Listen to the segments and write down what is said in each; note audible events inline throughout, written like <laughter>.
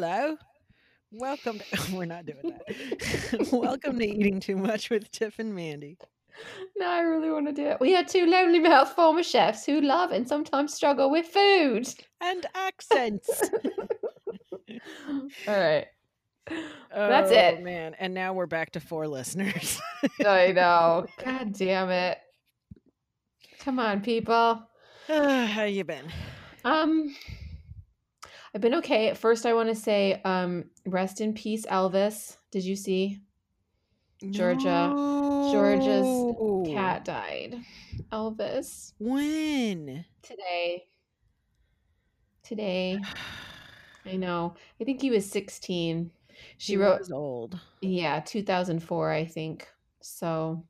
hello. Welcome to <laughs> we're not doing that. <laughs> Welcome to Eating Too Much with Tiff and Mandy. No, I really want to do it. We are two lonely mouth former chefs who love and sometimes struggle with food. And <laughs> accents. All right. That's it. Oh, man. And now we're back to four listeners. I know. God damn it. Come on, people. <sighs> How you been? Um I've been okay. First I want to say um rest in peace Elvis. Did you see? Georgia. Georgia's cat died. Elvis When? today. Today. <sighs> I know. I think he was 16. She He wrote was old. Yeah, 2004, I think. So,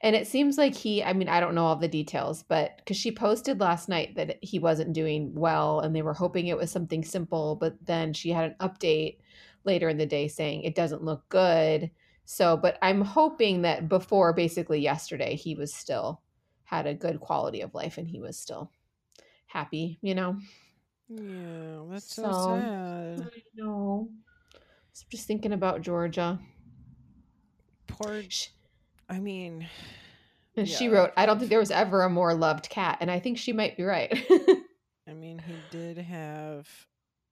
and it seems like he, I mean, I don't know all the details, but because she posted last night that he wasn't doing well and they were hoping it was something simple, but then she had an update later in the day saying it doesn't look good. So, but I'm hoping that before basically yesterday, he was still had a good quality of life and he was still happy, you know? Yeah, that's so, So- sad. I know. So just thinking about Georgia. Poor. Sh- I mean, <sighs> And she wrote, I don't think there was ever a more loved cat. And I think she might be right. <laughs> I mean, he did have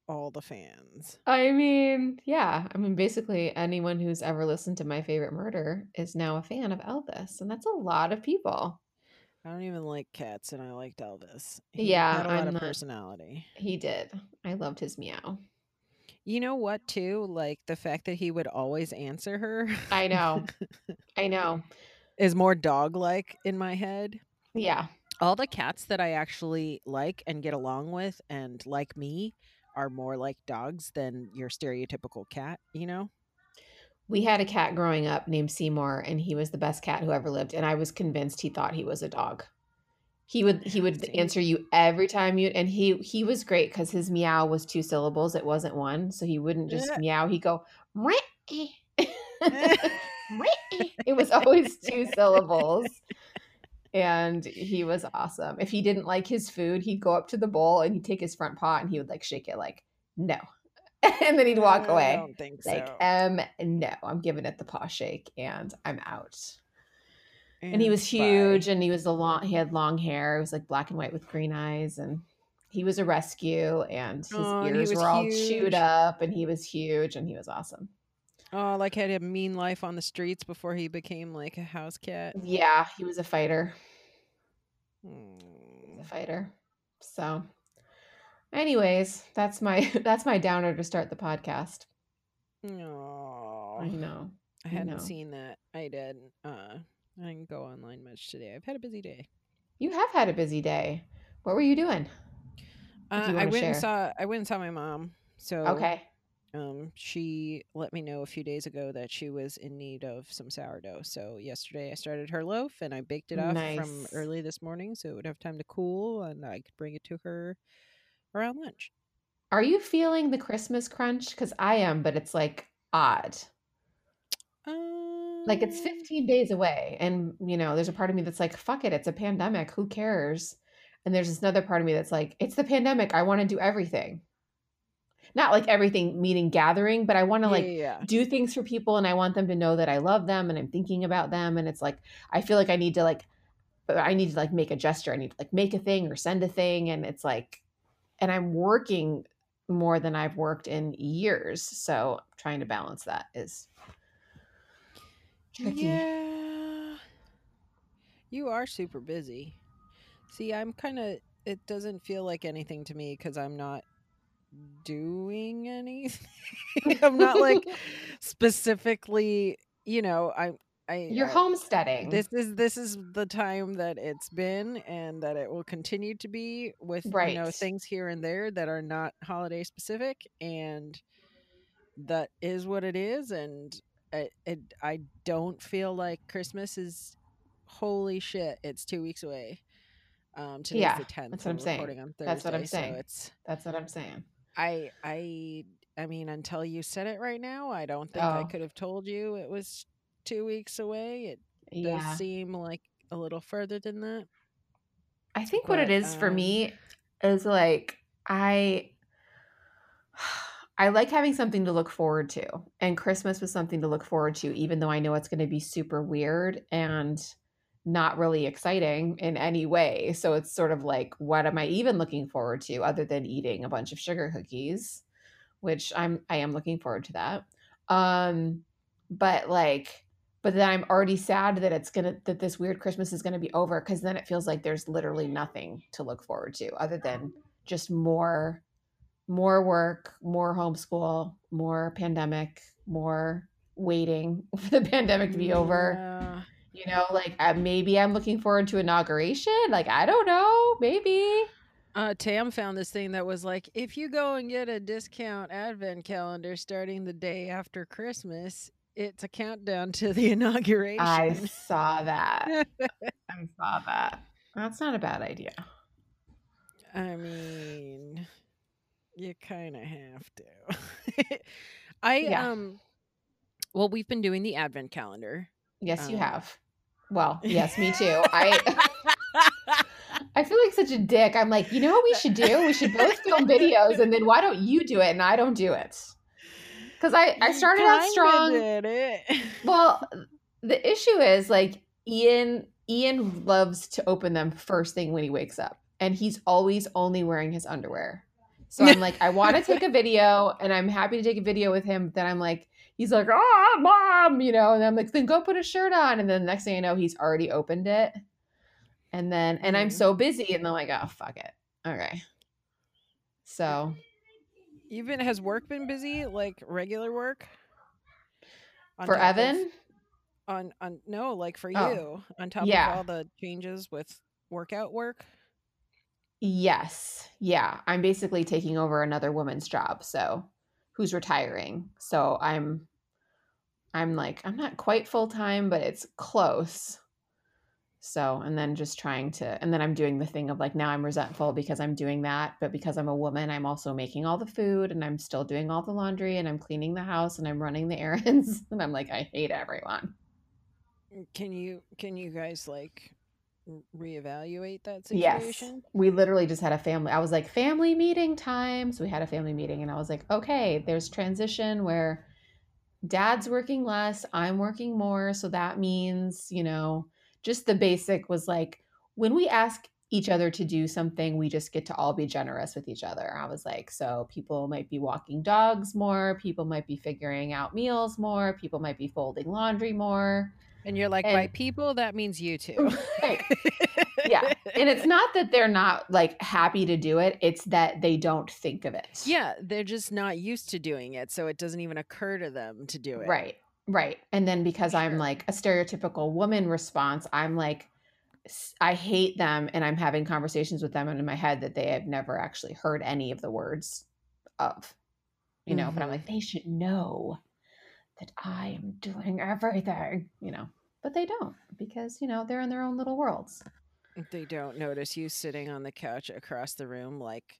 all the fans. I mean, yeah. I mean, basically, anyone who's ever listened to My Favorite Murder is now a fan of Elvis. And that's a lot of people. I don't even like cats, and I liked Elvis. He Yeah, had a lot I'm of not- personality. He did. I loved his meow. You know what, too? Like the fact that he would always answer her I know. <laughs> I know. is more dog like in my head. Yeah. All the cats that I actually like and get along with and like me are more like dogs than your stereotypical cat, you know? We had a cat growing up named Seymour, and he was the best cat who ever lived. And I was convinced he thought he was a dog. He would he would answer you every time you and he he was great because his meow was two syllables. It wasn't one, so he wouldn't just Yeah. meow. He'd go. <laughs> It was always two syllables. And he was awesome. If he didn't like his food, he'd go up to the bowl and he'd take his front paw and he would like shake it like, no. <laughs> and then he'd walk I away. don't think Like, so. um, no, I'm giving it the paw shake and I'm out. And he And was bye. huge and he was a long he had long hair. It was like black and white with green eyes and he was a rescue and his Oh, he ears was were all huge. chewed up and he was huge and he was awesome. Oh, like had a mean life on the streets before he became like a house cat. Yeah, he was a fighter. He was Hmm. a fighter. So anyways, that's my <laughs> that's my downer to start the podcast. Aw. I know. I hadn't seen that. I did. Uh, I didn't go online much today. I've had a busy day. You have had a busy day. What were you doing? Uh, you I went and saw. I went and saw my mom. So Okay. um, she let me know a few days ago that she was in need of some sourdough. So yesterday I started her loaf and I baked it off from early this morning, so it would have time to cool and I could bring it to her around lunch. Are you feeling the Christmas crunch? Because I am, but it's like odd. Like it's Um, 15 days away. And, you know, there's a part of me that's like, fuck it, it's a pandemic. Who cares? And there's this another part of me that's like, it's the pandemic. I want to do everything. Not like everything meeting gathering, but I want to like yeah, yeah. do things for people and I want them to know that I love them and I'm thinking about them. And it's like, I feel like I need to like, I need to like make a gesture. I need to like make a thing or send a thing. And it's like, and I'm working more than I've worked in years. So trying to balance that is tricky. Yeah. You are super busy. See, I'm kind of it doesn't feel like anything to me cuz I'm not doing anything. <laughs> I'm not like <laughs> specifically, you know, I I You're I- homesteading. This is this is the time that it's been and that it will continue to be with you know things here and there that are not holiday specific and that is what it is and I, it, I don't feel like Christmas is holy shit it's 2 weeks away. Um today's Yeah, the 10th. that's what I'm saying. on Thursday, That's what I'm so saying. it's That's what I'm saying. I I I mean until you said it right now, I don't think I Oh. could have told you it was 2 weeks away. It Yeah. does seem like a little further than that. I think what it is But, is for um, me is like I <sighs> I like having something to look forward to. And Christmas was something to look forward to, even though I know it's going to be super weird and not really exciting in any way. So it's sort of like, what am I even looking forward to other than eating a bunch of sugar cookies, which I'm I am looking forward to that. Um, but like, but then I'm already sad that it's gonna that this weird Christmas is gonna be over because then it feels like there's literally nothing to look forward to other than just more more work, more homeschool, more pandemic, more waiting <laughs> for the pandemic to be over. Yeah. You know, like uh, maybe I'm looking forward to inauguration. Like I don't know, maybe. Uh, Tam found this thing that was like, if you go and get a discount advent calendar starting the day after Christmas, it's a countdown to the <laughs> inauguration. I saw that. <laughs> I saw that. That's not a bad idea. I mean, you kind of have to. <laughs> I Yeah. um well, we've been doing the advent calendar. Yes, you Um, have. Well, yes, me too. I <laughs> <laughs> I feel like such a dick. I'm like, you know what we should do? We should both film videos, and then why don't you do it and I don't do it? Because I I started out strong. Well, the issue is like Ian Ian loves to open them first thing when he wakes up. And he's always only wearing his underwear. So I'm like, I want to <laughs> take a video and I'm happy to take a video with him. But Then I'm like, he's like, oh, mom, you know, and I'm like, then go put a shirt on. And then the next thing I know, he's already opened it. And then, and I'm Mhm. so busy. And I'm like, oh, fuck it. Okay. So You've has work been busy, like regular work? On for top of- Evan, on on no, like for Oh, you, on top yeah. of all the changes with workout work. Yes. Yeah. I'm basically taking over another woman's job. So who's retiring. So I'm I'm like, I'm not quite full time, but it's close. So, and then just trying to, and then I'm doing the thing of like, now I'm resentful because I'm doing that. But because I'm a woman, I'm also making all the food and I'm still doing all the laundry and I'm cleaning the house and I'm running the errands. <laughs> And I'm like, I hate everyone. Can you can you guys like reevaluate that situation? Yes. We literally just had a family. I was like, family meeting time. So we had a family meeting and I was like, okay, there's transition where dad's working less, I'm working more. So that means, you know, just the basic was like, when we ask each other to do something, we just get to all be generous with each other. I was like, so people might be walking dogs more, people might be figuring out meals more, people might be folding laundry more. And you're like, by people, that means you too. Right. <laughs> Yeah. And it's not that they're not like happy to do it, it's that they don't think of it. yeah, they're just not used to doing it, so it doesn't even occur to them to do it. Right. Right. And then because I'm like a stereotypical woman response, I'm like, I hate them. And I'm having conversations with them and in my head that they have never actually heard any of the words of, you know, but I'm Mhm. like, they should know that I am doing everything, you know, but they don't because, you know, they're in their own little worlds. They don't notice you sitting on the couch across the room. Like,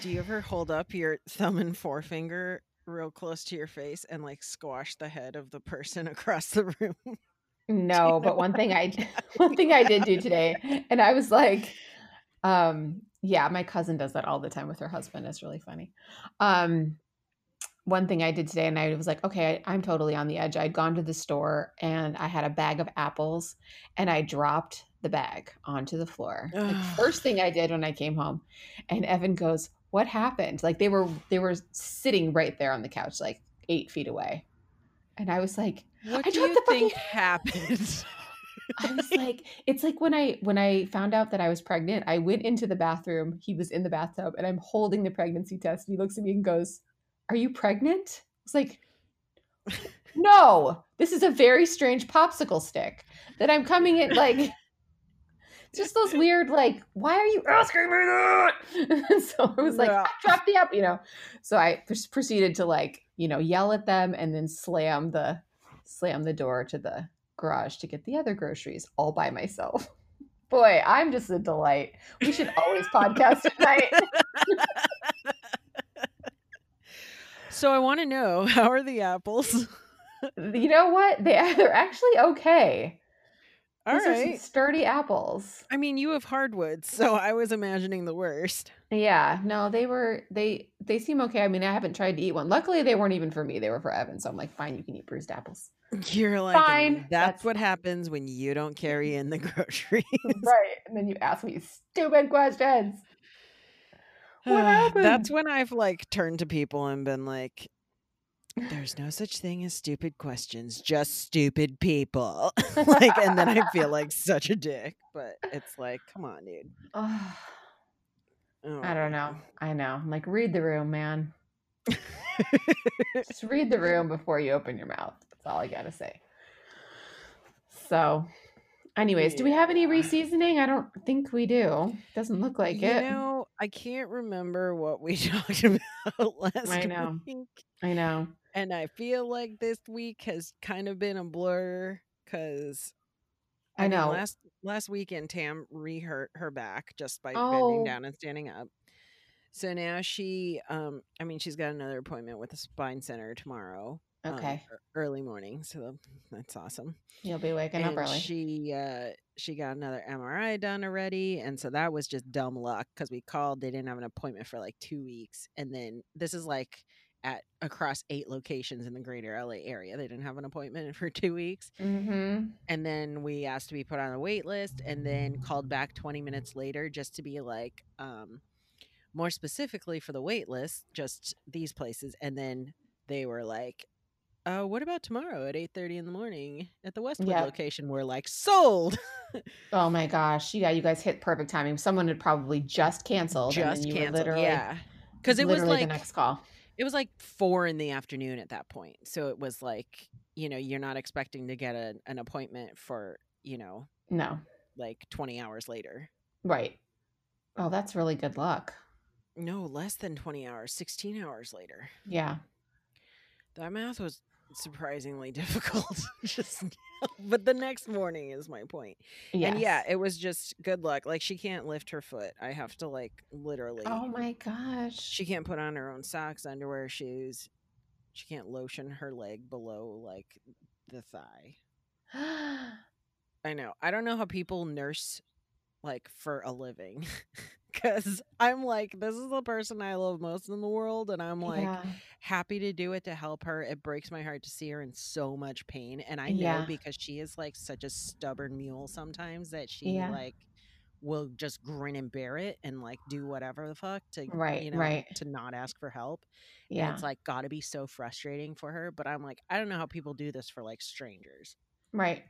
do you ever hold up your thumb and forefinger real close to your face and like squash the head of the person <laughs> across the room? <laughs> No, know but one thing I <laughs> one thing I did do today, and I was like, um, yeah, my cousin does that all the time with her husband. It's really funny. Um, one thing I did today, and I was like, okay, I, I'm totally on the edge. I'd gone to the store and I had a bag of apples, and I dropped the bag onto the floor. Like, <sighs> first thing I did when I came home, and Evan goes, "What happened?" Like they were they were sitting right there on the couch, like eight feet away, and I was like. What I do you the fucking- think <laughs> happened? I was like, it's like when I when I found out that I was pregnant, I went into the bathroom. He was in the bathtub, and I'm holding the pregnancy test. And he looks at me and goes, "Are you pregnant?" I was like, <laughs> "No, this is a very strange popsicle stick that I'm coming in like." Just those weird, like, why are you asking me that? <laughs> So I was like, Yeah. I dropped the app, you know. So I proceeded to like, you know, yell at them and then slam the slam the door to the garage to get the other groceries all by myself. <laughs> Boy, I'm just a delight. We should always podcast at night. So I want to know <laughs> how are the apples? You know what? They, <laughs> they're actually okay. All some right. sturdy apples. I mean, you have hardwoods, so I was imagining the worst. Yeah, no, they were they they seem okay. I mean, I haven't tried to eat one. Luckily, they weren't even for me. They were for Evan. So I'm like, fine, you can eat bruised apples. You're like, Fine, that's, that's what happens when you don't carry in the <laughs> groceries. Right. And then you ask me stupid questions. What <sighs> That's when I've like turned to people and been like, there's no such thing as stupid questions, just stupid people. <laughs> like, and then I feel like <laughs> such a dick, but it's like, come on, dude. Oh, I don't know. Oh. I know. I'm like, read the room, man. <laughs> Just read the room before you open your mouth. That's all I gotta say. So, anyways, do we have any Yeah. reseasoning? I don't think we do. Doesn't look like you it. know, I can't remember what we <laughs> talked about last I know. week. I know. And I feel like this week has kind of been a blur because I I mean, know. last last weekend Tam re-hurt her back just by Oh. bending down and standing up. So now she, um, I mean, she's got another appointment with the spine center tomorrow. Um, Okay. ear- early morning. So <laughs> that's awesome. You'll be waking up early. she, uh, she got another MRI done already, and so that was just dumb luck because we called. They didn't have an appointment for like two weeks, and then this is like at across eight locations in the greater LA area. They didn't have an appointment <laughs> for two weeks. mm-hmm. And then we asked to be put on a wait list and then called back 20 minutes later just to be like, um, more specifically for the wait list, just these places. And then they were like, uh, what about tomorrow at 8.30 in the morning at the Westwood Yeah. location? We're like, sold! <laughs> Oh my gosh. Yeah, you guys hit perfect timing. Someone had probably just canceled. just then you were canceled. Yeah. Because it was like, the next call. it was like four in the afternoon at that point. So it was like, you know, you're not expecting to get a, an appointment for, you know, No. like 20 hours later. Right. Oh, that's really good luck. No, less than 20 hours, 16 hours later. Yeah. That math was surprisingly <laughs> difficult. <laughs> just now. <laughs> but the next morning is my point. Yes. And yeah, it was just good luck. Like she can't lift her foot. I have to like literally Oh my gosh. she can't put on her own socks, underwear, shoes. She can't lotion her leg below like the thigh. <gasps> I know. I don't know how people nurse like for a living. Cause I'm like, this is the person I love most in the world, and I'm like yeah. happy to do it to help her. It breaks my heart to see her in so much pain. And I know Yeah. because she is like such a stubborn mule sometimes that she Yeah. like will just grin and bear it and like do whatever the fuck to Right, you know right. to not ask for help. And Yeah. it's like gotta be so frustrating for her. But I'm like, I don't know how people do this for like strangers. Right.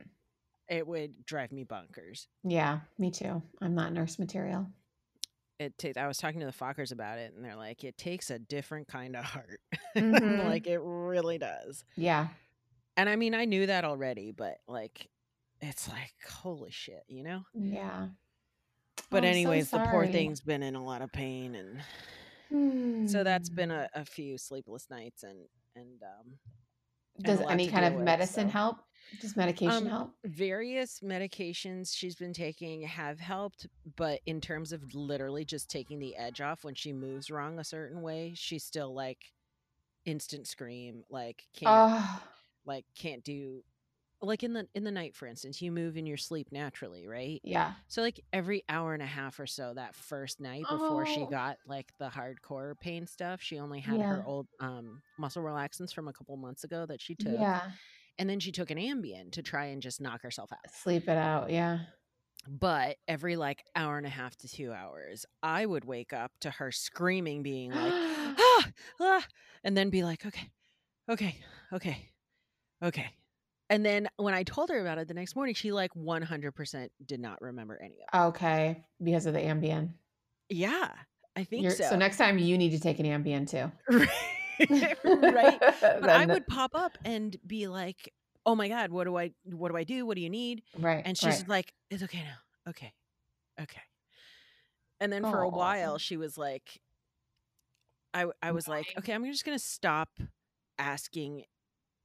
It would drive me bonkers. Yeah. Me too. I'm not nurse material. It takes i was talking to the fockers about it and they're like it takes a different kind of heart <laughs> Mhm. like it really does Yeah. and i mean i knew that already but like it's like holy shit you know Yeah. but Oh, I'm so anyways the poor thing's been in a lot of pain and so that's been Hmm. a, a few sleepless nights and and um and Does any kind of with, medicine so. help? Does medication Um, help? various medications she's been taking have helped but in terms of literally just taking the edge off when she moves wrong a certain way she's still like instant scream like can't Oh, like can't do like in the in the night for instance you move in your sleep naturally right yeah. so like every hour and a half or so that first night before she Oh. got like the hardcore pain stuff she only had Yeah. her old um muscle relaxants from a couple months ago that she took Yeah. And then she took an ambien to try and just knock herself out Sleep it out. Yeah. but every like hour and a half to two hours i would wake up to her screaming being like <gasps> ah, ah, and then be like okay okay okay okay and then when i told her about it the next morning she like 100% did not remember any of it okay. Because of the Ambien. yeah i think so so next time you need to take an Ambien too. <laughs> <laughs> right? <laughs> But i would pop up and be like oh my god what do i what do i do? What do you need? Right. and she's right. like it's okay now. Okay. Okay. And then for a while she was like I I was like okay i'm just gonna stop asking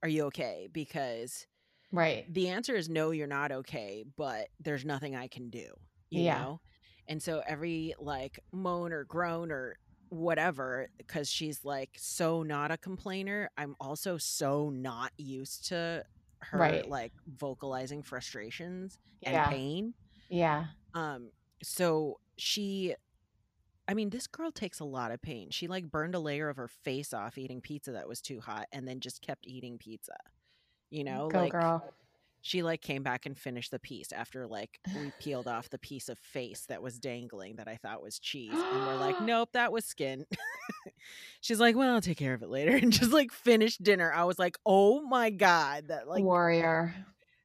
are you okay because right. the answer is no you're not okay but there's nothing i can do you Yeah. know? And so every like moan or groan or whatever because she's like so not a complainer i'm also so not used to her Right. like vocalizing frustrations and Yeah. pain. Yeah. Um, so she, I mean, this girl takes a lot of pain. She like burned a layer of her face off eating pizza that was too hot and then just kept eating pizza. You know, Go like girl. She like came back and finished the piece after like we peeled off the piece of face that was dangling that I thought was cheese. And we're like, <gasps> nope, that was skin. <laughs> She's like, well, I'll take care of it later. <laughs> And just like finished dinner. I was like, oh my God. That like, Warrior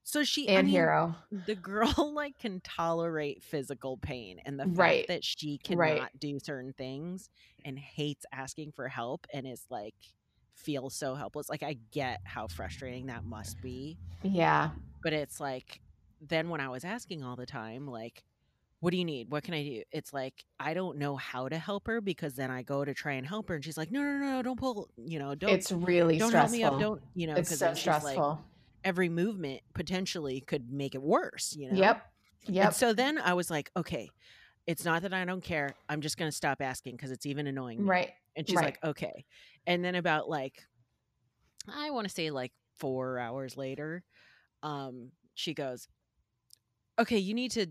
so she, I and mean, hero. the girl <laughs> like can tolerate physical pain and the fact Right. that she cannot Right. do certain things and hates asking for help and is like feels so helpless like i get how frustrating that must be Yeah. but it's like then when i was asking all the time like what do you need what can i do it's like i don't know how to help her because then i go to try and help her and she's like no no no, no don't pull you know don't it's really stressful. don't help me up don't you know it's because so she's like stressful. every movement potentially could make it worse you know Yep. and Yep. so then I was like, okay, it's not that I don't care. I'm just going to stop asking because it's even annoying me. right. And she's right. like, okay. And then about like, I want to say like four hours later, um, she goes, okay, you need to,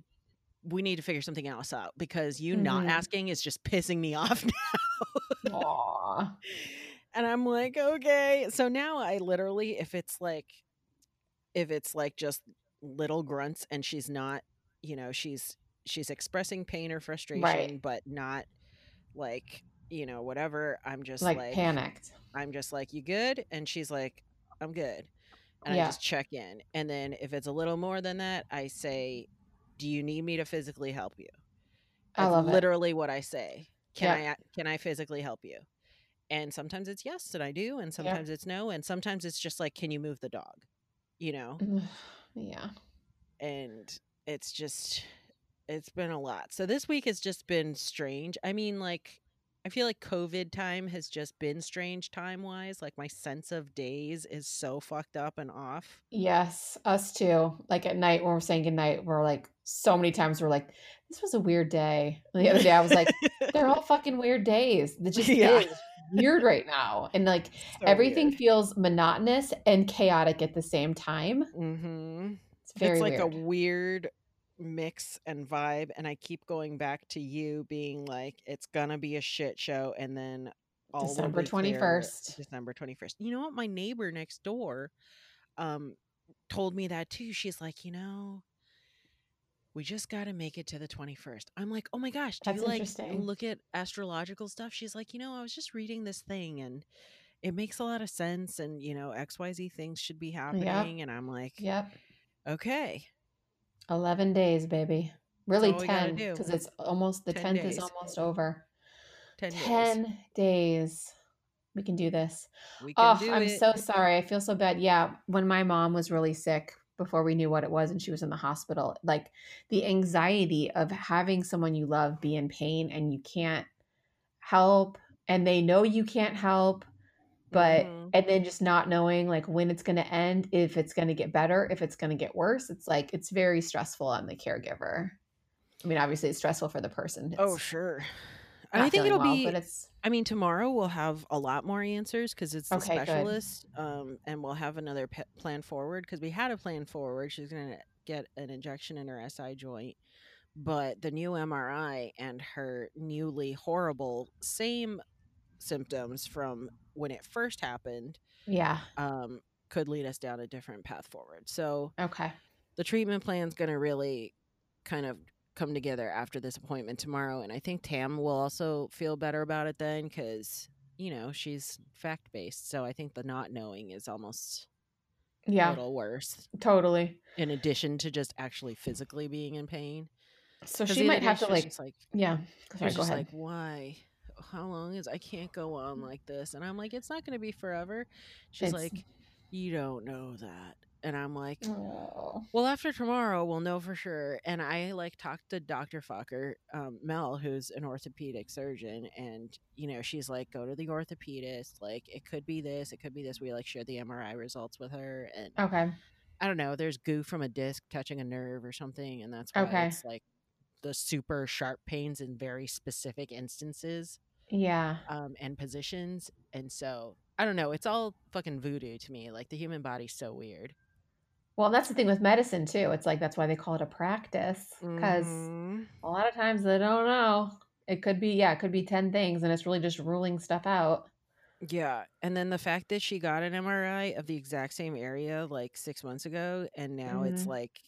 we need to figure something else out because you not Mhm. asking is just pissing me <laughs> off now. Aw. and I'm like, okay. So now I literally, if it's like, if it's like just little grunts and she's not, you know, she's she's expressing pain or frustration, but not like, you know, whatever. I'm just Like, like, panicked. I'm just like, you good? And she's like, I'm good. And Yeah. I just check in. And then if it's a little more than that, I say, Do you need me to physically help you? I That's love it. literally what I say. Can Yeah. I can I physically help you? And sometimes it's yes, and I do, and sometimes it's no, and sometimes it's just like, can you move the dog? You know? yeah. And it's just it's been a lot. So this week has just been strange. I mean, like I feel like COVID time has just been strange time wise. Like my sense of days is so fucked up and off. Yes, us too. Like at night when we're saying goodnight, we're like so many times we're like, this was a weird day. And the other day I was like, <laughs> they're all fucking weird days. It just Yeah. is weird right now. And like <laughs> So everything weird. feels monotonous and chaotic at the same time. Mhm. It's very it's like weird. a weird mix and vibe and i keep going back to you being like it's gonna be a shit show and then all December be clear 21st. december 21st you know what? My neighbor next door um told me that too. She's like you know we just got to make it to the 21st i'm like oh my gosh do That's you like look at astrological stuff? She's like you know i was just reading this thing and it makes a lot of sense and you know xyz things should be happening and i'm like Yep. okay 11 days, baby. Really all we gotta 10 because it's almost the 10 10th is almost over. 10 days 10 days. We can do this. can Oh, do I'm it so sorry. I feel so bad. Yeah, when my mom was really sick before we knew what it was and she was in the hospital, like the anxiety of having someone you love be in pain and you can't help and they know you can't help, but Mhm. and then just not knowing like when it's going to end, if it's going to get better, if it's going to get worse. It's like it's very stressful on the caregiver. I mean, obviously it's stressful for the person. oh sure i think it'll well, be but it's i mean tomorrow we'll have a lot more answers because it's the Okay, specialist um and we'll have another pe- plan forward because we had a plan forward she's gonna get an injection in her si joint but the new mri and her newly horrible same symptoms from when it first happened yeah. um could lead us down a different path forward so Okay. the treatment plan's going to really kind of come together after this appointment tomorrow and i think tam will also feel better about it then because you know she's fact based so i think the not knowing is almost a Yeah. little worse Totally. in addition to just actually physically being in pain so she might have to like, like yeah. Sorry, go ahead. like why how long is i can't go on like this and i'm like it's not going to be forever she's It's- like you don't know that and i'm like. Well, after tomorrow, we'll know for sure. And I like talked to Dr. Fucker, um, Mel, who's an orthopedic surgeon, and you know, she's like, go to the orthopedist. Like, it could be this, it could be this. We like share the MRI results with her, and Okay. I don't know. There's goo from a disc touching a nerve or something, and that's why Okay. it's like the super sharp pains in very specific instances Yeah. um, and positions. And so I don't know. It's all fucking voodoo to me. Like the human body's so weird. Well, that's the thing with medicine too. It's like that's why they call it a practice because Mhm. a lot of times they don't know. It could be yeah, it could be 10 things and it's really just ruling stuff out. Yeah, and then the fact that she got an MRI of the exact same area like 6 months ago and now it's Mhm. like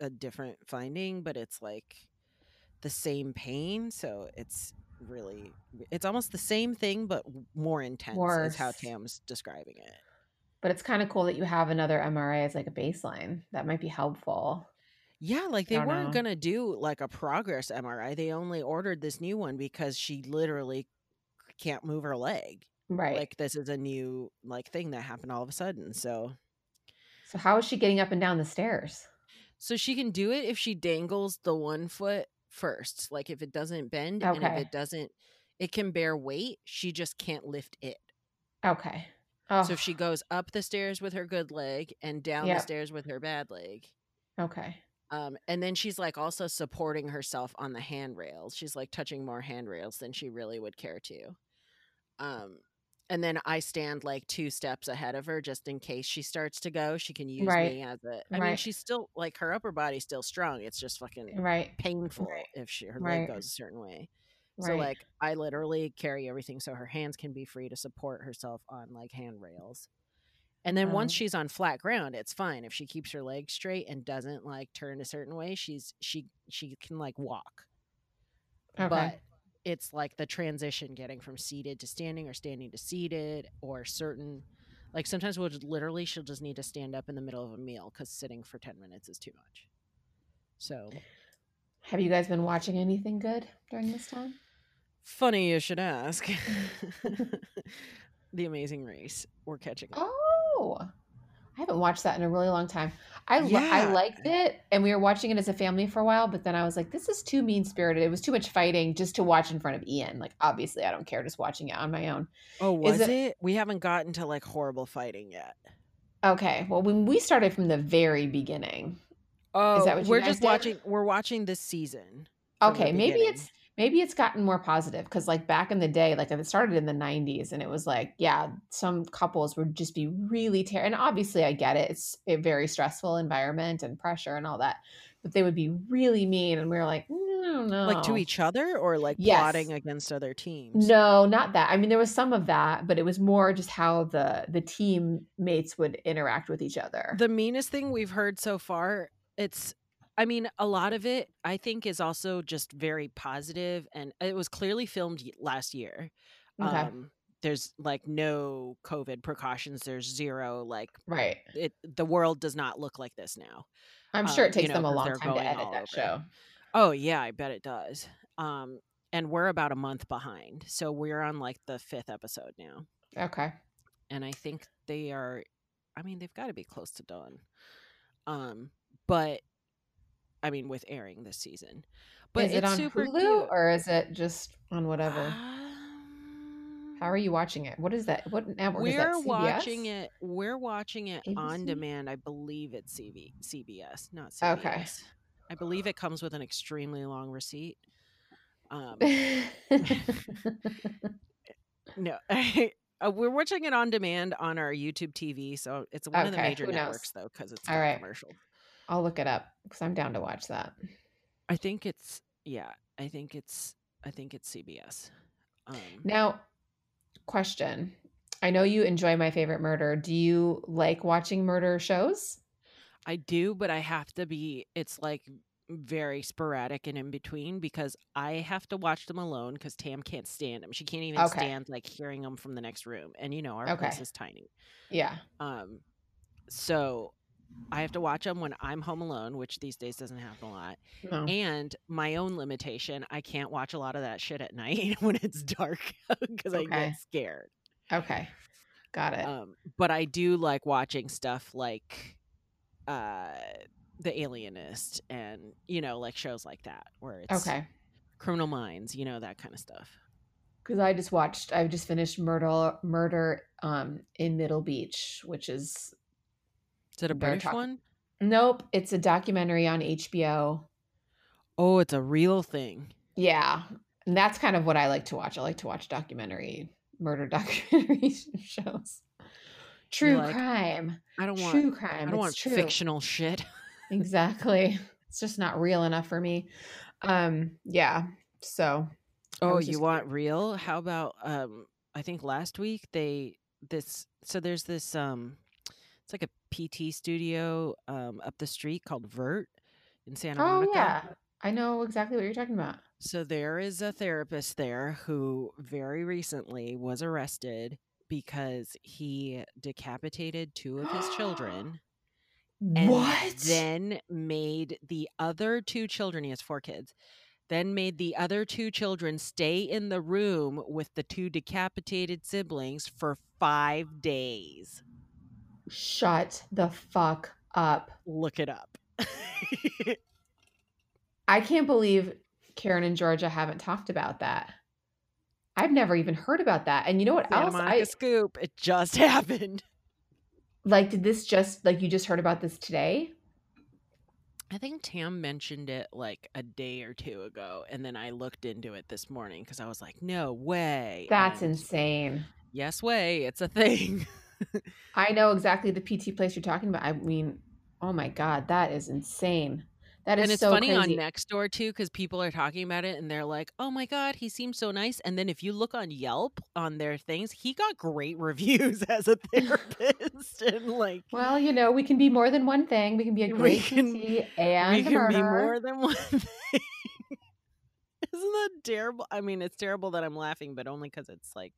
a different finding, but it's like the same pain, so it's really it's almost the same thing but more intense is how Tam's describing it. But it's kind of cool that you have another MRI as like a baseline. That might be helpful. Yeah, like they weren't going to do like a progress MRI. They only ordered this new one because she literally can't move her leg. Right. Like this is a new like thing that happened all of a sudden. So so how is she getting up and down the stairs? so she can do it if she dangles the one foot first. Like if it doesn't bend and if it doesn't it can bear weight, she just can't lift it. Okay. So Oh, if she goes up the stairs with her good leg and down the stairs with her bad leg, okay. um, and then she's like also supporting herself on the handrails. She's like touching more handrails than she really would care to. Um, and then I stand like two steps ahead of her just in case she starts to go. She can use Right. me as a. I mean, she's still like her upper body's still strong. It's just fucking Right. painful Right. if she her leg goes a certain way. So like I literally carry everything so her hands can be free to support herself on like handrails. And then once Um, she's on flat ground, it's fine. If she keeps her legs straight and doesn't like turn a certain way, she's she she can like walk. okay. But it's like the transition getting from seated to standing or standing to seated or certain like sometimes we'll just literally she'll just need to stand up in the middle of a meal cuz sitting for 10 minutes is too much. So, Have you guys been watching anything good during this time? funny you should ask. <laughs> <laughs> the Amazing Race. We're catching up. Oh, I haven't watched that in a really long time. I li- I liked it, and we were watching it as a family for a while. But then I was like, this is too mean spirited. It was too much fighting just to watch in front of Ian. Like, obviously, I don't care just watching it on my own. Oh, was it- it? We haven't gotten to like horrible fighting yet. Okay, well, when we started from the very beginning, Oh, that what you we're just did? watching. We're watching this season. okay, maybe it's maybe it's gotten more positive because like back in the day, like it started in the '90s, and it was like, yeah, some couples would just be really ter- and obviously I get it. It's a very stressful environment and pressure and all that, but they would be really mean, and we were like, no, no, like to each other or like Yes. plotting against other teams. No, not that. I mean, there was some of that, but it was more just how the the teammates would interact with each other. The meanest thing we've heard so far, it's I mean, a lot of it I think is also just very positive and it was clearly filmed last year. okay, Um there's like no COVID precautions. There's zero like right. it the world does not look like this now. I'm sure um, it you takes know, them a long time to edit that over. show. Oh yeah, I bet it does. Um and we're about a month behind. So we're on like the 5th episode now. Okay. and I think they are I mean they've got to be close to done. Um but I mean with airing this season. But is it it's on super Hulu cute. or is it just on whatever? How are Um, you watching it? What is that? What network is that? We're CBS? watching it we're watching it on demand. I believe it's CV, CBS, not CBS. Okay. I believe it comes with an extremely long receipt. Um <laughs> no. <laughs> Uh, we're watching it on demand on our YouTube TV, so it's one of the major who knows? networks though cuz it's All right. commercial. I'll look it up because I'm down to watch that. I think it's yeah. I think it's I think it's CBS. Um, Now, question. I know you enjoy my favorite murder. Do you like watching murder shows? I do, but I have to be. It's like very sporadic and in between because I have to watch them alone because Tam can't stand them. She can't even Okay. stand like hearing them from the next room. And you know our place is tiny. Yeah. Um, so I have to watch them when I'm home alone, which these days doesn't happen a lot. No. And my own limitation, I can't watch a lot of that shit at night <laughs> when it's dark <laughs> because I Okay. get scared. Okay. Got it. Um, but I do like watching stuff like uh The Alienist and you know, like shows like that where it's okay. Criminal Minds, you know, that kind of stuff. Because I just watched, I've just finished Murder Murder um, in Middle Beach, which is Is it a British talk- one? nope, it's a documentary on HBO. Oh, it's a real thing. Yeah, and that's kind of what I like to watch. I like to watch documentary murder <laughs> documentary shows. True like, crime. I don't want True crime. I don't It's want true. fictional shit. <laughs> Exactly. It's just not real enough for me. Um, yeah. So Oh, you just want real? How about um I think last week they this so there's this um it's like a PT studio um up the street called Vert in Santa Oh Monica. yeah. I know exactly what you're talking about. So there is a therapist there who very recently was arrested because he decapitated two of his <gasps> children and What? then made the other two children he has four kids then made the other two children stay in the room with the two decapitated siblings for five days Shut the fuck up. look it up <laughs> I can't believe Karen and Georgia haven't talked about that. I've never even heard about that. And you know what Santa else? Monica I scoop it just <laughs> happened like did this just like you just heard about this today? i think tam mentioned it like a day or two ago and then i looked into it this morning because i was like no way That's and insane. yes way it's a thing <laughs> I know exactly the PT place you're talking about. I mean, oh my god, that is insane. That is and it's so funny crazy. on Nextdoor too because people are talking about it and they're like, "Oh my god, he seems so nice." And then if you look on Yelp on their things, he got great <laughs> reviews as a therapist and like Well, you know, we can be more than one thing. We can be a great can- PT and we can be more than <laughs> one thing. Isn't that terrible? I mean, it's terrible that I'm laughing, but only because it's like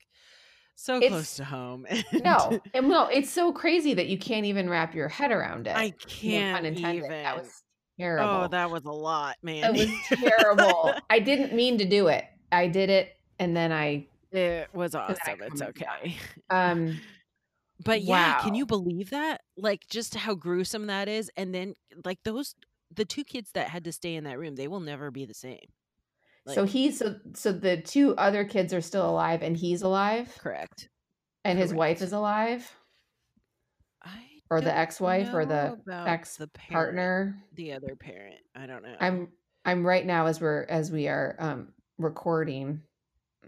so It's- close to home. <laughs> No, and no, it's so crazy that you can't even wrap your head around it. I can't intended. even. That was terrible. oh, that was a lot, man. That was terrible. <laughs> I didn't mean to do it. I did it, and then I it was awesome. It's okay. um <laughs> But yeah, can you believe that? Like just how gruesome that is and then like those the two kids that had to stay in that room, they will never be the same. So Like- he's so so the two other kids are still alive and he's alive Correct. and his wife is alive I or the ex-wife or the ex the parent, partner. the other parent. I don't know. I'm I'm right now as we're as we are um recording.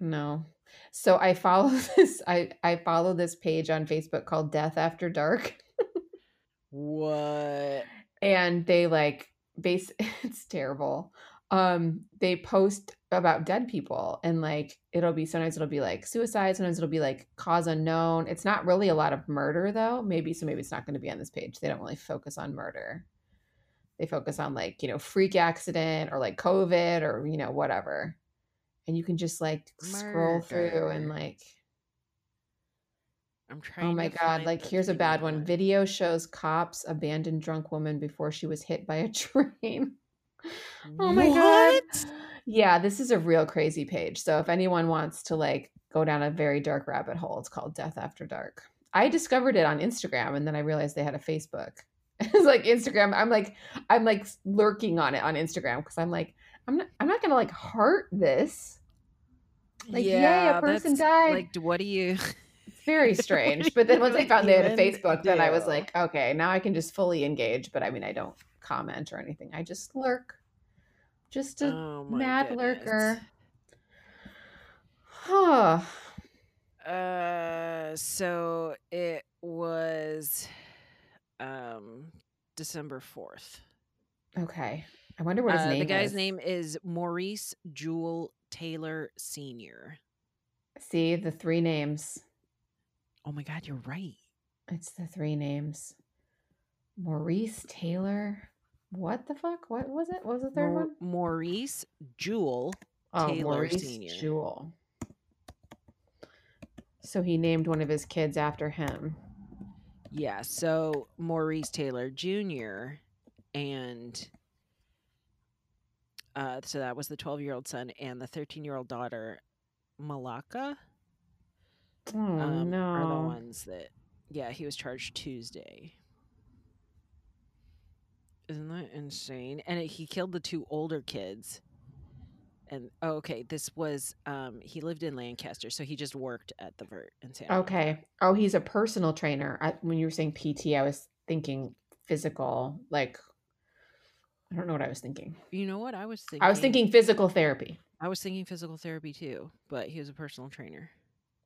No. So I follow <laughs> this I I follow this page on Facebook called Death After Dark <laughs> what? and they like base <laughs> it's terrible. Um they post about dead people and like it'll be sometimes it'll be like suicide, sometimes it'll be like cause unknown. It's not really a lot of murder though. Maybe so maybe it's not going to be on this page. They don't really focus on murder. They focus on like, you know, freak accident or like COVID or, you know, whatever. And you can just like scroll through and like I'm trying Oh my god, like here's a bad one. one. Video shows cops abandoned drunk woman before she was hit by a <laughs> train. Oh my god. Yeah, this is a real crazy page. So if anyone wants to like go down a very dark rabbit hole, it's called Death After Dark. I discovered it on Instagram and then I realized they had a Facebook. <laughs> It's like Instagram. I'm like I'm like lurking on it on Instagram because I'm like I'm not I'm not gonna like heart this. Like, yay, a person died. Like, what do you? It's very <laughs> strange. But then once I found they had a even Facebook, then I was like, okay, now I can just fully engage. But I mean, I don't comment or anything. I just lurk. Just a Oh mad goodness. lurker. Huh. Uh, so it was um December fourth. Okay. I wonder what his Uh, name the guy's is. name is Maurice Jewel Taylor Senior. See the three names. Oh my God, you're right. It's the three names. Maurice Taylor. What the fuck? What was it? What was the third Mau- one? Maurice Jewel. Oh, Taylor Maurice. Jewel. So he named one of his kids after him. Yeah, so Maurice Taylor Jr. and uh so that was the 12-year-old son and the 13-year-old daughter Malaka Oh um, no. are the ones that yeah, he was charged Tuesday. Isn't that insane? And it, he killed the two older kids. And oh, okay, this was um he lived in Lancaster, so he just worked at the Vert in Monica. Okay. Oh, he's a personal trainer. I, when you were saying PT, I was thinking physical. Like, I don't know what I was thinking. You know what I was thinking? I was thinking physical therapy. I was thinking physical therapy too, but he was a personal trainer.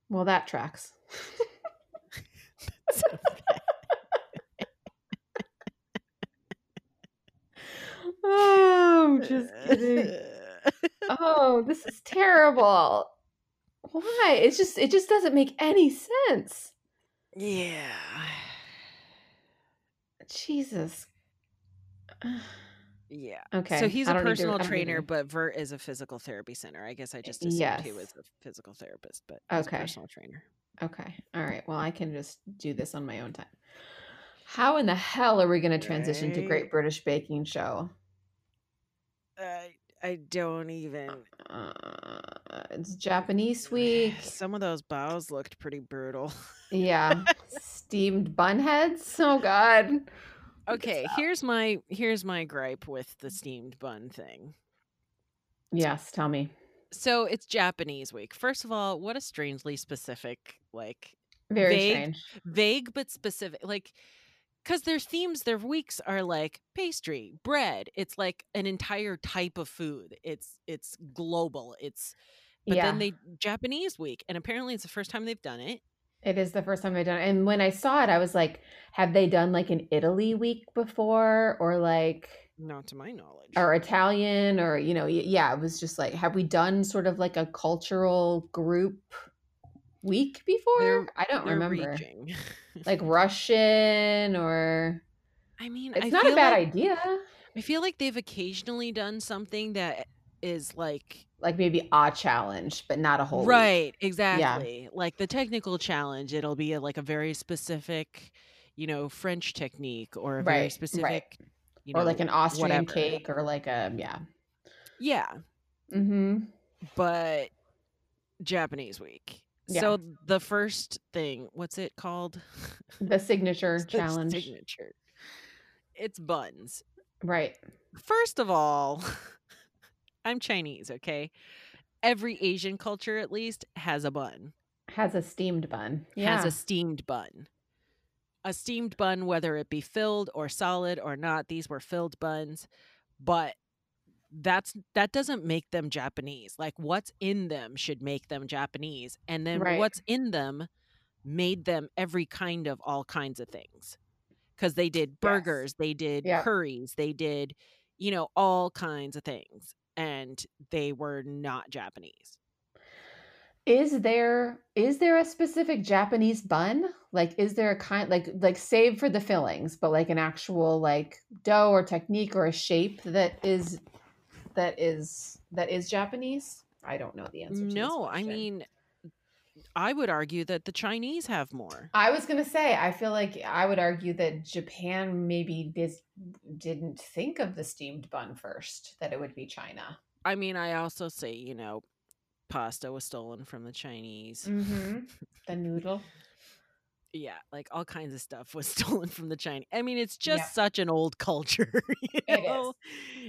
Well, that tracks. <laughs> so bad. Oh, just kidding. <laughs> Oh, this is terrible. Why? It's just it just doesn't make any sense. yeah. Jesus. Yeah. Okay. So he's a to- personal need trainer, to- but Vert is a physical therapy center. I guess I just assumed he was a physical therapist, but he's Okay. a personal trainer. Okay. All right. Well, I can just do this on my own time. How in the hell are we going to transition to Great British Baking Show? I I don't even. Uh, it's Japanese week. <sighs> Some of those bows looked pretty brutal. Yeah. <laughs> Steamed bun heads. Oh God. Okay, here's my here's my gripe with the steamed bun thing. Yes. Tell me. So it's Japanese week. First of all, what a strangely specific, like Very Vague. strange. vague but specific, like because their themes, their weeks are like pastry, bread. It's like an entire type of food. It's it's global. It's but yeah. then they Japanese week, and apparently it's the first time they've done it. It is the first time I've done it. And when I saw it, I was like, have they done like an Italy week before or like Not to my knowledge. or Italian or you know, yeah, it was just like have we done sort of like a cultural group week before? They're- I don't remember. <laughs> Like Russian or I mean, it's I not a bad like, idea. I feel like they've occasionally done something that is like Like maybe a challenge, but not a whole week. right, exactly. Like the technical challenge, it'll be a, like a very specific, you know, French technique or a very Right, right. specific, you or like an Austrian whatever. cake or like a yeah. Yeah, Mm-hmm. but Japanese week. So the first thing, what's it called? The <laughs> signature The challenge. Signature. It's buns. Right. First of all, <laughs> I'm Chinese, okay? Every Asian culture, at least, has a bun, Has a steamed bun. Yeah. has a steamed bun. A steamed bun, whether it be filled or solid or not, these were filled buns, but that's that doesn't make them Japanese. Like what's in them should make them Japanese, and then Right. what's in them made them every kind of all kinds of things. Because they did burgers, they did Yep. curries, they did, you know, all kinds of things, and they were not Japanese. Is there is there a specific Japanese bun? Like is there a kind like like save for the fillings, but like an actual like dough or technique or a shape that is that is that is Japanese? I don't know the answer No, I mean, I would argue that the Chinese have more. I was gonna say, I feel like I would argue that Japan maybe dis- didn't think of the steamed bun first, that it would be China. I mean, I also say, you know, pasta was stolen from the Chinese. Mm-hmm. The <laughs> noodle. Yeah, like all kinds of stuff was <laughs> stolen from the Chinese. I mean, it's just Yep. such an old culture. <laughs> You It is. know?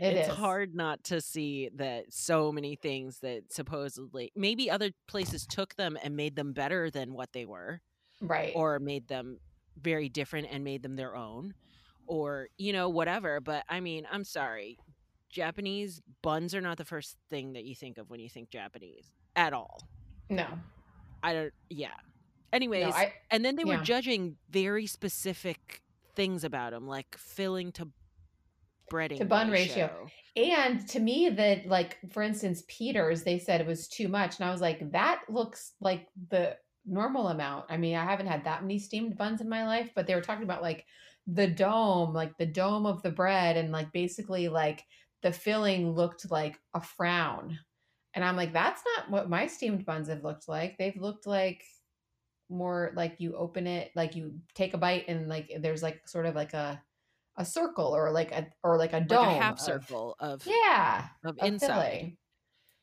It it's is. hard not to see that so many things that supposedly maybe other places took them and made them better than what they were, Right. or made them very different and made them their own, or, you know, whatever. But I mean, I'm sorry. Japanese buns are not the first thing that you think of when you think Japanese at all. no. I don't, yeah. Anyways, No, I and then they were judging very specific things about them, like filling to breading to bun ratio. And to me, that like for instance, Peters, they said it was too much, and I was like, that looks like the normal amount. I mean, I haven't had that many steamed buns in my life, but they were talking about like the dome, like the dome of the bread, and like basically like the filling looked like a frown. And I'm like, that's not what my steamed buns have looked like. They've looked like more like you open it, like you take a bite, and like there's like sort of like a a circle or like a or like a like dome a half of- circle of yeah of inside. filling.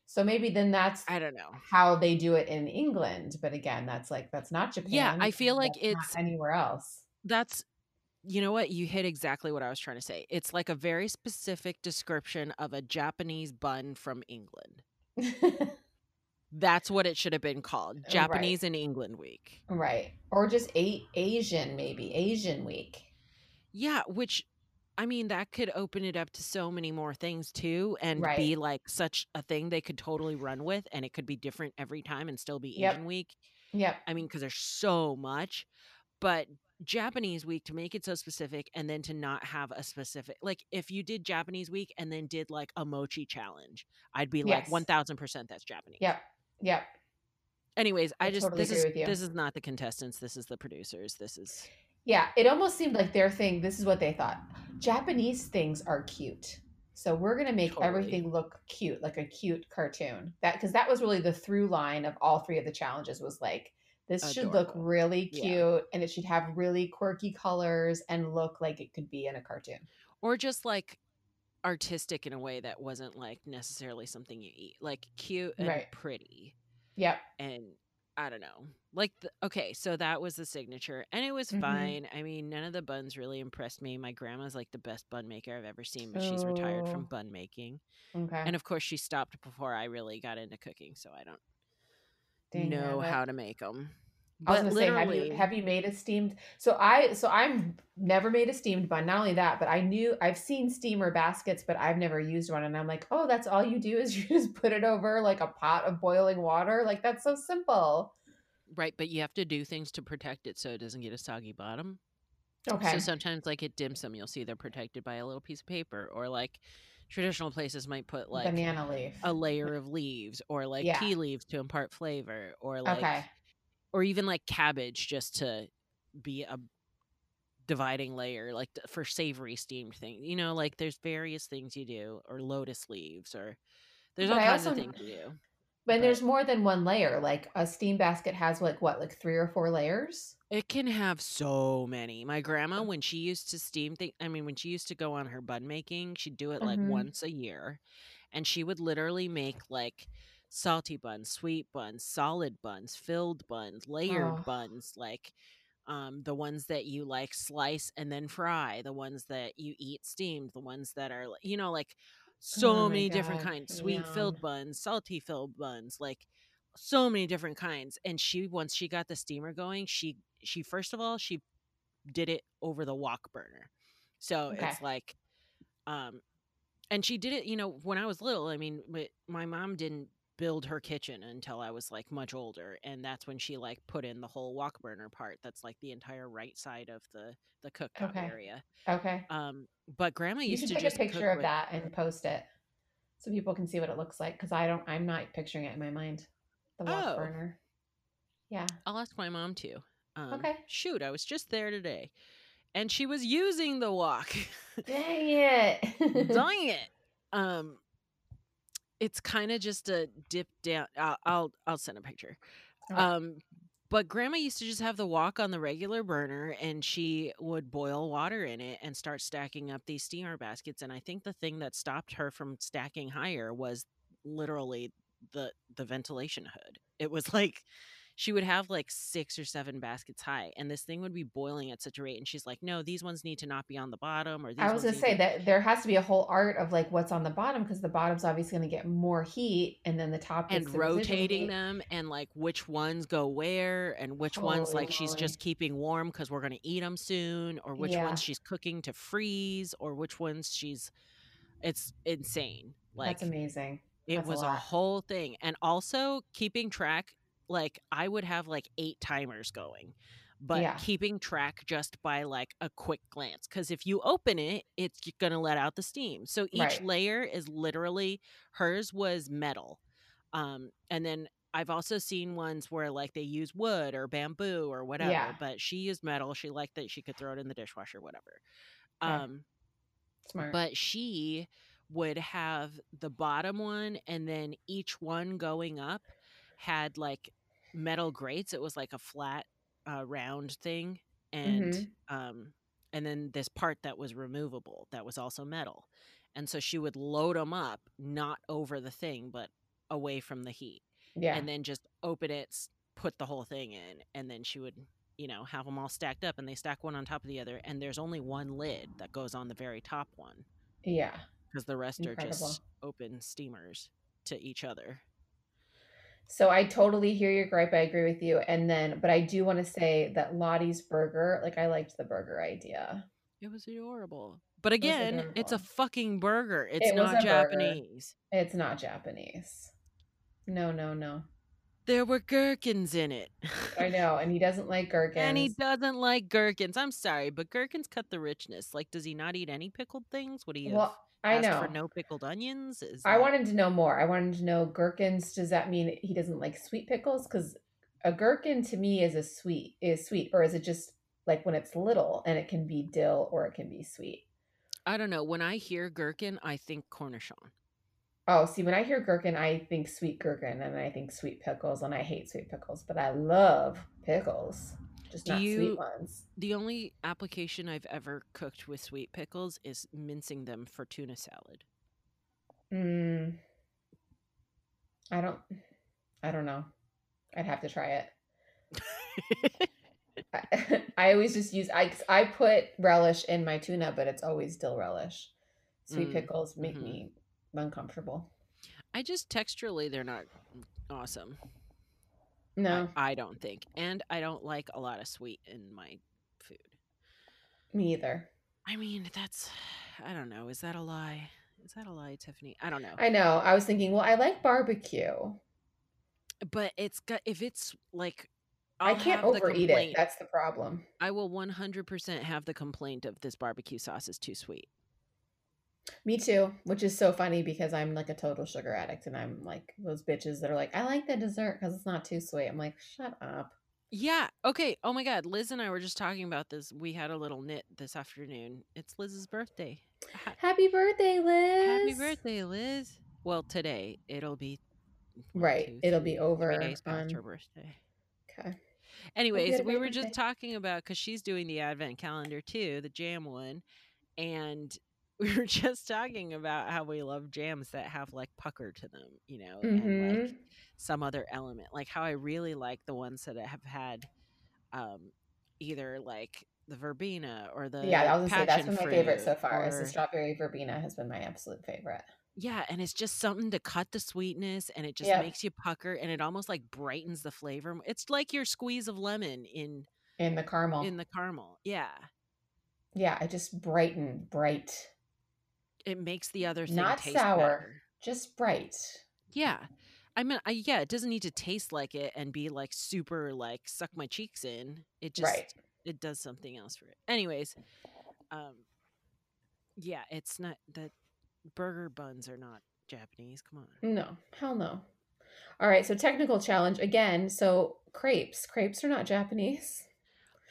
so maybe then that's I don't know. how they do it in england but again that's like that's not japan Yeah, I feel like it's- anywhere else That's you know what you hit exactly what I was trying to say. It's like a very specific description of a Japanese bun from England. <laughs> That's what it should have been called. Uh, right. Japanese in England week. right or just a- asian maybe asian week Yeah, which I mean that could open it up to so many more things too and Right. be like such a thing they could totally run with and it could be different every time and still be Yep. Asian week. yep I mean cuz there's so much. But Japanese week to make it so specific and then to not have a specific like if you did Japanese week and then did like a mochi challenge, I'd be like one thousand percent that's Japanese. Yep. Yep. Anyways, I, I just totally this agree is with you. this is not the contestants. This is the producers. This is Yeah, it almost seemed like their thing. This is what they thought. Japanese things are cute, so we're gonna make Totally. everything look cute, like a cute cartoon. That because that was really the through line of all three of the challenges was like this should look really cute Yeah. and it should have really quirky colors and look like it could be in a cartoon. or just like artistic in a way that wasn't like necessarily something you eat. Like cute and Right. pretty. Yep. and I don't know. Like the, okay, so that was the signature and it was Mhm. fine. I mean, none of the buns really impressed me. My grandma's like the best bun maker I've ever seen, but she's retired from bun making. Okay. And of course, she stopped before I really got into cooking, so I don't Dang know how to make them. I was But gonna say, have literally, you have you made a steamed? So I so I'm never made a steamed bun. Not only that, but I knew I've seen steamer baskets, but I've never used one. And I'm like, oh, that's all you do is <laughs> you just put it over like a pot of boiling water. Like that's so simple. right, but you have to do things to protect it so it doesn't get a soggy bottom. Okay. So sometimes, like at dim sum, you'll see they're protected by a little piece of paper, or like traditional places might put like Banana leaf. a layer of leaves or like Yeah. tea leaves to impart flavor or like okay. Or even like cabbage just to be a dividing layer like for savory steamed thing you know like there's various things you do or lotus leaves or there's But all I kinds of things you do when but- there's more than one layer. Like a steam basket has like what, like three or four layers? it can have so many my grandma when she used to steam thing i mean when she used to go on her bun making she'd do it like Mhm. once a year and she would literally make like salty buns sweet buns solid buns filled buns layered Oh. buns like um, the ones that you like slice and then fry the ones that you eat steamed the ones that are you know like so Oh many different kinds sweet filled buns salty filled buns like so many different kinds and she once she got the steamer going she she first of all she did it over the wok burner so Okay. it's like um and she did it you know when i was little i mean my mom didn't build her kitchen until i was like much older and that's when she like put in the whole wok burner part that's like the entire right side of the the cooktop Okay. area Okay. um but grandma You used should to take just a picture of with- that and post it so people can see what it looks like. Because I don't, I'm not picturing it in my mind. The wok Oh. burner. Yeah. i'll ask my mom too um, Okay. shoot i was just there today and she was using the wok Dang it. <laughs> Dang it. Um, it's kind of just a dip down. I'll, I'll I'll send a picture. Okay. Um, but grandma used to just have the wok on the regular burner, and she would boil water in it and start stacking up these steamer baskets. And I think the thing that stopped her from stacking higher was literally the the ventilation hood. It was like she would have like six or seven baskets high, and this thing would be boiling at such a rate. And she's like, "No, these ones need to not be on the bottom." Or these I was gonna say to- that there has to be a whole art of like what's on the bottom because the bottom's obviously gonna get more heat, and then the top and the rotating them and like which ones go where and which ones like she's just keeping warm because we're going to eat them soon or which Yeah. ones she's cooking to freeze or which ones she's it's insane like That's amazing. it that's a was a, lot. whole thing and also keeping track like i would have like eight timers going but Yeah. keeping track just by like a quick glance because if you open it it's going to let out the steam so each Right. layer is literally hers was metal um and then i've also seen ones where like they use wood or bamboo or whatever Yeah. but she used metal she liked that she could throw it in the dishwasher whatever Okay. um Smart. but she would have the bottom one and then each one going up had like metal grates it was like a flat uh, round thing and Mhm. um and then this part that was removable that was also metal and so she would load them up not over the thing but away from the heat yeah. and then just open it put the whole thing in and then she would you know have them all stacked up and they stack one on top of the other and there's only one lid that goes on the very top one yeah. because the rest are just open steamers to each other. So I totally hear your gripe. I agree with you. And then, but I do want to say that Lottie's burger, like I liked the burger idea. It was adorable. But again, it's a fucking burger. It's It not a burger. Japanese. It's not Japanese. No, no, no. there were gherkins in it. I know, and he doesn't like gherkins. <laughs> And he doesn't like gherkins. I'm sorry, but gherkins cut the richness. Like, does he not eat any pickled things? What do you? well, I know. for no pickled onions? Is I that- wanted to know more. I wanted to know gherkins. Does that mean he doesn't like sweet pickles? Because a gherkin to me is a sweet is sweet, or is it just like when it's little and it can be dill or it can be sweet? I don't know. When I hear gherkin, I think cornichon. Oh, see, when I hear gherkin, I think sweet gherkin and I think sweet pickles, and I hate sweet pickles, but I love pickles, just Do not you- sweet ones. The only application I've ever cooked with sweet pickles is mincing them for tuna salad. Mm, I don't. I don't know. I'd have to try it. I, <laughs> <laughs> I always just use I I put relish in my tuna, but it's always dill relish. Sweet Mm, pickles make mhm. me uncomfortable. I just texturally, they're not awesome. I- No, I, don't think. And I don't like a lot of sweet in my food. me either. I mean, that's, <sighs> I don't know. Is that a lie? Is that a lie, Tiffany? I don't know. I know. I was thinking, well, I like barbecue. but it's got, if it's like, I I'll can't overeat it. That's the problem. I will 100% have the complaint of this barbecue sauce is too sweet. Me too, which is so funny because I'm like a total sugar addict and I'm like those bitches that are like, I like the dessert because it's not too sweet. I'm like, shut up. Yeah. Okay. Oh my God. Liz and I were just talking about this. We had a little knit this afternoon. It's Liz's birthday. Ha- Happy birthday, Liz. Happy birthday, Liz. Well, today it'll be one, Right. two, It'll be over Three days past her birthday. Okay. Anyways, we were just talking about because she's doing the advent calendar too, the jam one, and we were <laughs> just talking about how we love jams that have like pucker to them, you know, and like Mhm. some other element. Like how I really like the ones that have had um either like the verbena or the Yeah, I was gonna say that's been my favorite so far. Is the strawberry verbena has been my absolute favorite. yeah, and it's just something to cut the sweetness and it just Yeah. makes you pucker and it almost like brightens the flavor. It's like your squeeze of lemon in And the caramel. in the caramel. Yeah. yeah, it just brighten, bright, It makes the other thing Not sour. better. just bright. Yeah. I mean, I, yeah, it doesn't need to taste like it and be like super like suck my cheeks in. It just Right. it does something else for it. Anyways, um yeah, it's not that burger buns are not Japanese. Come on. No, hell no. All right, so technical challenge again. So crepes, crepes are not Japanese.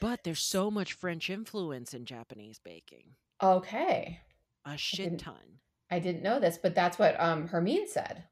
But there's so much French influence in Japanese baking. Okay, A shit didn't- ton. I didn't know this, but that's what um Hermine said.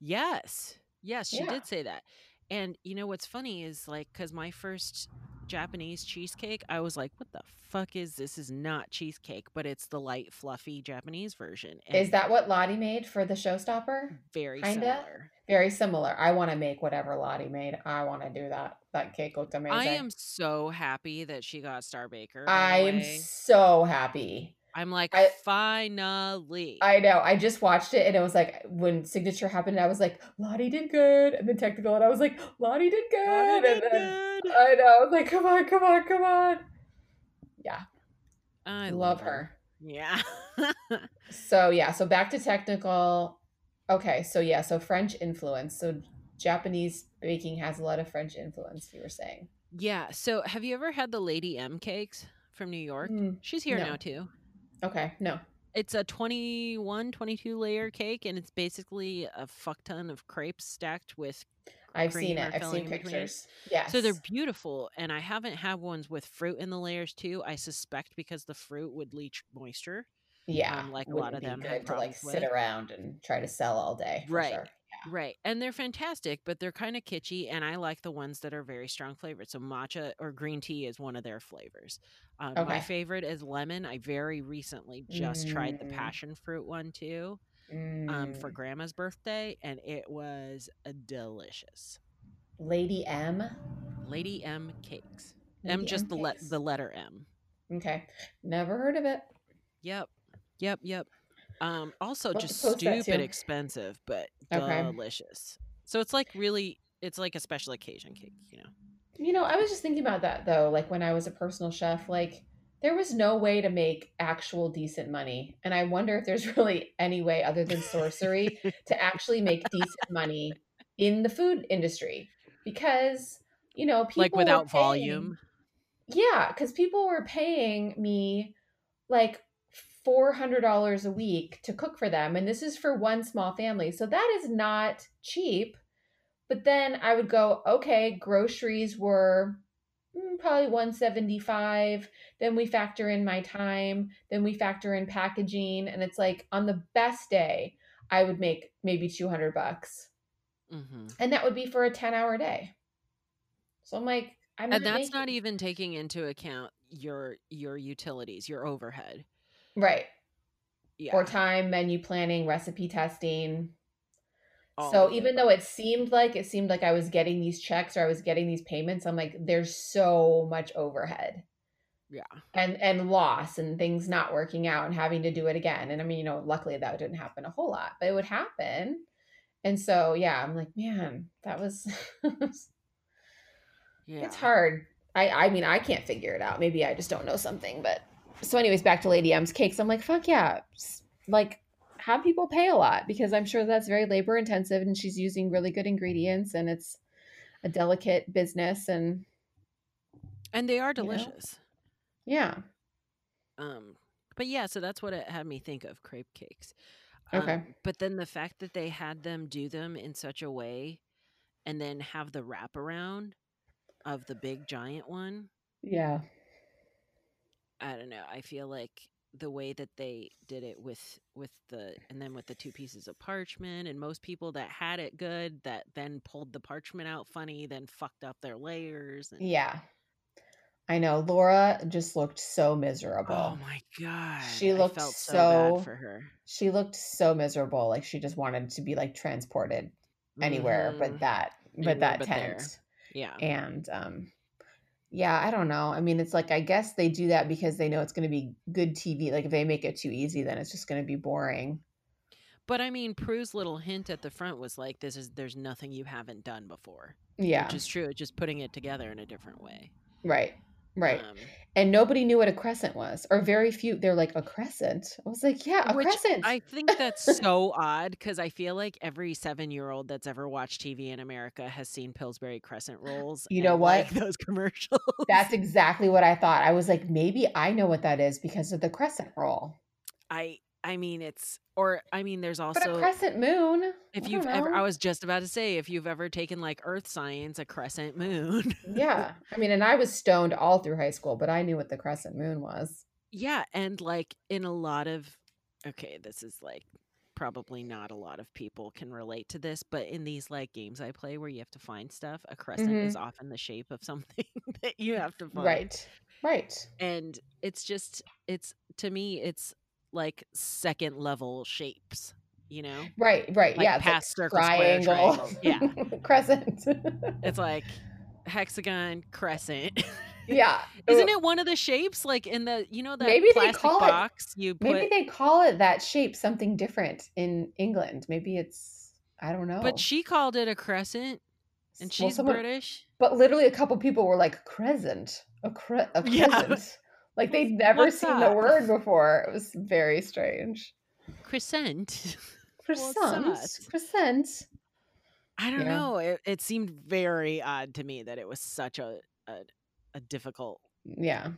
Yes. Yes, she Yeah. did say that. And you know what's funny is like cuz my first Japanese cheesecake, I was like, what the fuck is this? This is not cheesecake, but it's the light fluffy Japanese version. And Is that what Lottie made for the showstopper? very kinda? similar? Very similar. I want to make whatever Lottie made. I want to do that. That cake looked amazing. I am so happy that she got Star Baker. I am so happy. I'm like, I- finally. I know. I just watched it and it was like when signature happened, I was like, Lottie did good. And then technical, and I was like, Lottie did good. Lottie did and then good. I know. I was like, come on, come on, come on. Yeah. I love her. Yeah. <laughs> So yeah, so back to technical. Okay, so yeah, so French influence. So Japanese baking has a lot of French influence, you were saying. yeah. So have you ever had the Lady M cakes from New York? Mm, She's here no. now too. Okay, no. It's a 21, 22 layer cake, and it's basically a fuck ton of crepes stacked with. I've seen it. I've seen pictures. Yes. So they're beautiful, and I haven't had ones with fruit in the layers too. I suspect because the fruit would leach moisture. yeah, um, like a lot of them have good to like sit around and try to sell all day. Right. sure. Right. And they're fantastic, but they're kind of kitschy. And I like the ones that are very strong flavored. So matcha or green tea is one of their flavors. Um, My favorite is lemon. I very recently just tried the Mm. passion fruit one too um, for Mm. grandma's birthday, and it was uh, delicious. Lady M. Lady M cakes. M Lady just the le- the letter M. Okay, never heard of it. Yep. Yep. Yep. Um, also just stupid expensive, but Okay. delicious. So it's like really, it's like a special occasion cake, you know. You know, I was just thinking about that though. Like when I was a personal chef, like there was no way to make actual decent money, and I wonder if there's <laughs> really any way other than sorcery <laughs> to actually make decent money in the food industry because you know people like without paying- volume. yeah, because people were paying me like four hundred dollars a week to cook for them, and this is for one small family, so that is not cheap. But then I would go, okay, groceries were mm, probably one seventy five. Then we factor in my time. Then we factor in packaging, and it's like on the best day, I would make maybe two hundred bucks, hmm and that would be for a ten hour day. So I'm like, I'm And that's not even taking into account your your utilities, your overhead. Right. Yeah. or time menu planning recipe testing all so even though it seemed like it seemed like i was getting these checks or i was getting these payments i'm like there's so much overhead yeah. and and loss and things not working out and having to do it again and i mean you know luckily that didn't happen a whole lot but it would happen and so yeah i'm like man that was <laughs> Yeah. it's hard i i mean i can't figure it out maybe i just don't know something but so anyways back to lady m's cakes i'm like fuck yeah like have people pay a lot because i'm sure that's very labor intensive and she's using really good ingredients and it's a delicate business and And they are you know? delicious. yeah Um but yeah, so that's what it had me think of crepe cakes. Okay. Um, but then the fact that they had them do them in such a way and then have the wraparound of the big giant one, yeah I don't know. I feel like the way that they did it with with the and then with the two pieces of parchment and most people that had it good that then pulled the parchment out funny then fucked up their layers and yeah i know laura just looked so miserable oh my god She looked so, so- for her she looked so miserable like she just wanted to be like transported anywhere Mhm. but that Anywhere but that but there. tent yeah and um yeah i don't know i mean it's like i guess they do that because they know it's going to be good tv like if they make it too easy then it's just going to be boring. But i mean prue's little hint at the front was like this is there's nothing you haven't done before yeah. which is true it's just putting it together in a different way. Right right um, and nobody knew what a crescent was or very few they're like a crescent i was like yeah a Which crescent I think <laughs> that's so odd because I feel like every seven year old that's ever watched TV in America has seen Pillsbury Crescent rolls. You know and, what? Like <laughs> those commercials. that's exactly what i thought i was like maybe i know what that is because of the crescent roll I I mean it's or I mean there's but a also crescent moon if I you've ever. I was just about to say if you've ever taken like Earth Science, a crescent moon. <laughs> yeah i mean and i was stoned all through high school but i knew what the crescent moon was yeah, and like in a lot of okay, this is like probably not a lot of people can relate to this, but in these like games I play where you have to find stuff, a crescent Mhm. is often the shape of something <laughs> that you have to find. right right And it's just it's to me it's like second level shapes, you know? Right, right. Like yeah. Past circle, square, triangle. triangle. <laughs> Crescent. It's <laughs> like hexagon, crescent. <laughs> yeah. Isn't it one of the shapes like in the you know that Maybe they plastic call it- you put Maybe they call it that shape something different in England. Maybe it's I don't know. But she called it a crescent and Well, she's someone- British. But literally a couple people were like crescent. A, cre- a Yeah. Like they'd never What's seen the word before. It was very strange. Crescent. <laughs> Crescent. Crescent. I don't Yeah. know. It, it seemed very odd to me that it was such a a, a difficult Yeah.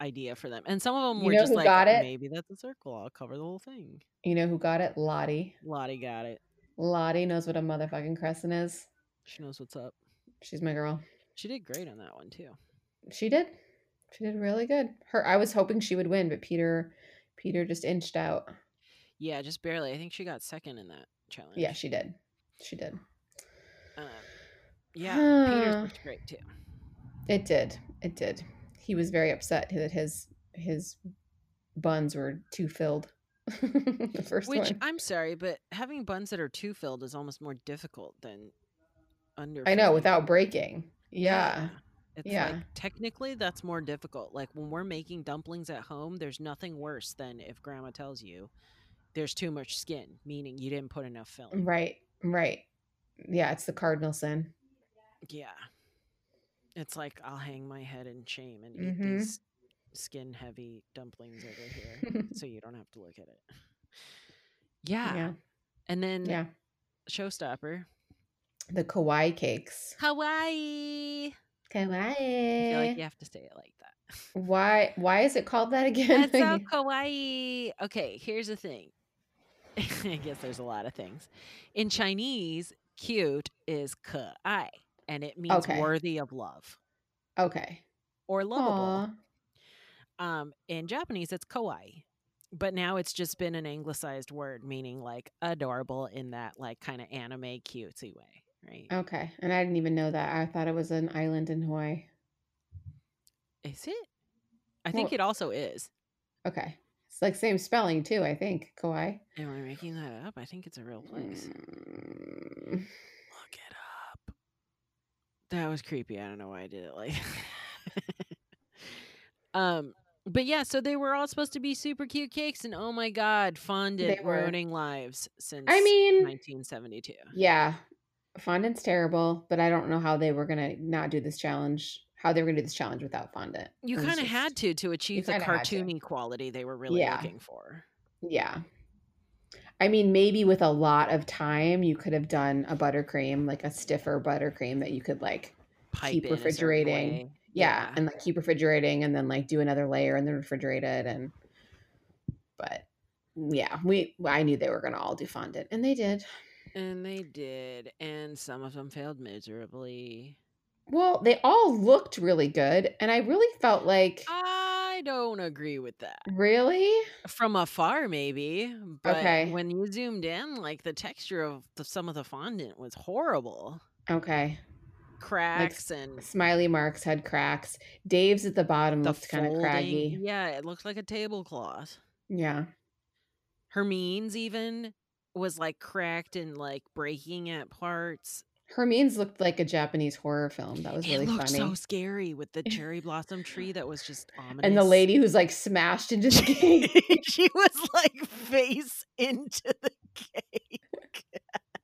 idea for them. And some of them You were know just like, got it? maybe that's a circle. I'll cover the whole thing. You know who got it? Lottie. Lottie got it. Lottie knows what a motherfucking crescent is. She knows what's up. She's my girl. She did great on that one too. She did. She did really good. Her I was hoping she would win, but Peter Peter just inched out. Yeah, just barely. I think she got second in that challenge. Yeah, she did. She did. Um, yeah, Peters <sighs> Huh. looked great too. It did. It did. He was very upset that his his buns were too filled. <laughs> the first Which one. I'm sorry, but having buns that are too filled is almost more difficult than under. I know without breaking. Yeah. It's Yeah. like technically that's more difficult. Like when we're making dumplings at home, there's nothing worse than if grandma tells you there's too much skin, meaning you didn't put enough filling. Right. Right. Yeah, it's the cardinal sin. Yeah. It's like I'll hang my head in shame and eat Mhm. these skin heavy dumplings over here so <laughs> you don't have to look at it. Yeah. yeah. And then Yeah. showstopper. The kawaii cakes. Hawaii. Kawaii. I feel like you have to say it like that. Why why is it called that <laughs> again? That's so <laughs> kawaii. Okay, here's the thing. <laughs> I guess there's a lot of things. In Chinese, cute is kai, and it means Okay. worthy of love okay. or lovable. Aw. Um, in Japanese, it's kawaii, but now it's just been an anglicized word meaning like adorable in that like kind of anime cutesy way, right? Okay. And I didn't even know that. I thought it was an island in Hawaii. Is it? I think Well- it also is. Okay. It's like same spelling too, I think. Kawaii. Am I making that up? I think it's a real place. Mm, Look it up. That was creepy. I don't know why I did it like <laughs> Um but yeah, so they were all supposed to be super cute cakes and oh my god, fondant They ruining lives since I mean, 1972. yeah. Fondant's terrible, but I don't know how they were gonna not do this challenge. How they were gonna do this challenge without fondant. You kind of had to to achieve the cartoony quality they were really Yeah. looking for. Yeah. I mean, maybe with a lot of time, you could have done a buttercream, like a stiffer buttercream that you could like, Pipe Keep in a certain refrigerating. way. yeah, and like keep refrigerating, and then like do another layer and then refrigerate it, and. But yeah, we I knew they were gonna all do fondant, and they did. And they did, and some of them failed miserably. Well, they all looked really good, and I really felt like I don't agree with that. really. From afar, maybe, but Okay. when you zoomed in, like the texture of the, some of the fondant was horrible. Okay, Cracks and smiley marks had cracks. Dave's at the bottom the looked kind of craggy. Yeah, it looked like a tablecloth. Yeah. Hermine's even was like cracked and like breaking at parts. Hermines looked like a Japanese horror film. That was really it looked funny. so scary with the <laughs> cherry blossom tree that was just ominous. and the lady who's like smashed into the cake. <laughs> she was like face into the cake.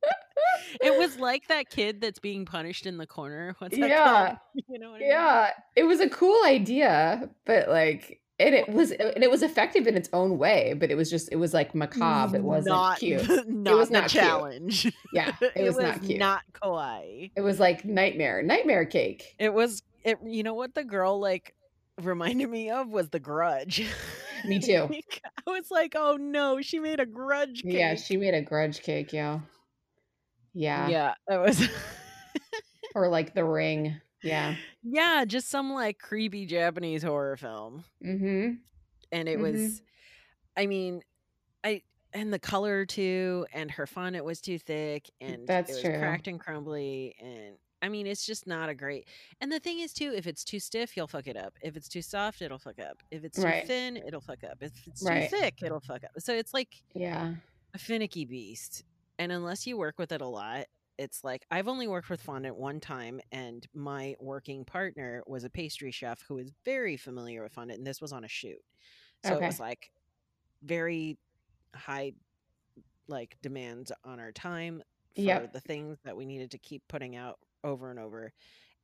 <laughs> it was like that kid that's being punished in the corner. What's that Yeah. called? You know what I mean? yeah, it was a cool idea, but like, and it was, uh, and it was effective in its own way. But it was just, it was like macabre. It wasn't not, cute. <laughs> not was the not cute. challenge. Yeah, <laughs> it was, not cute. not kawaii. it was like nightmare, nightmare cake. It was it you know what the girl like reminded me of was the grudge. Me <laughs> too. I was like, oh no, she made a grudge cake. Yeah, she made a grudge cake. Yeah, yeah, Yeah, it was or like the ring. Yeah. Yeah, just some like creepy Japanese horror film. Mm-hmm. And it Mhm. was I mean, I and the color too, and her fondant was too thick and That's it was true. cracked and crumbly and I mean it's just not a great and the thing is too, if it's too stiff, you'll fuck it up. If it's too soft, it'll fuck up. If it's too Right. thin, it'll fuck up. If it's Right. too thick, it'll fuck up. So it's like Yeah. a finicky beast. And unless you work with it a lot, it's like I've only worked with fondant one time, and my working partner was a pastry chef who is very familiar with fondant, and this was on a shoot. So Okay. it was like very high like demands on our time for Yep. the things that we needed to keep putting out over and over.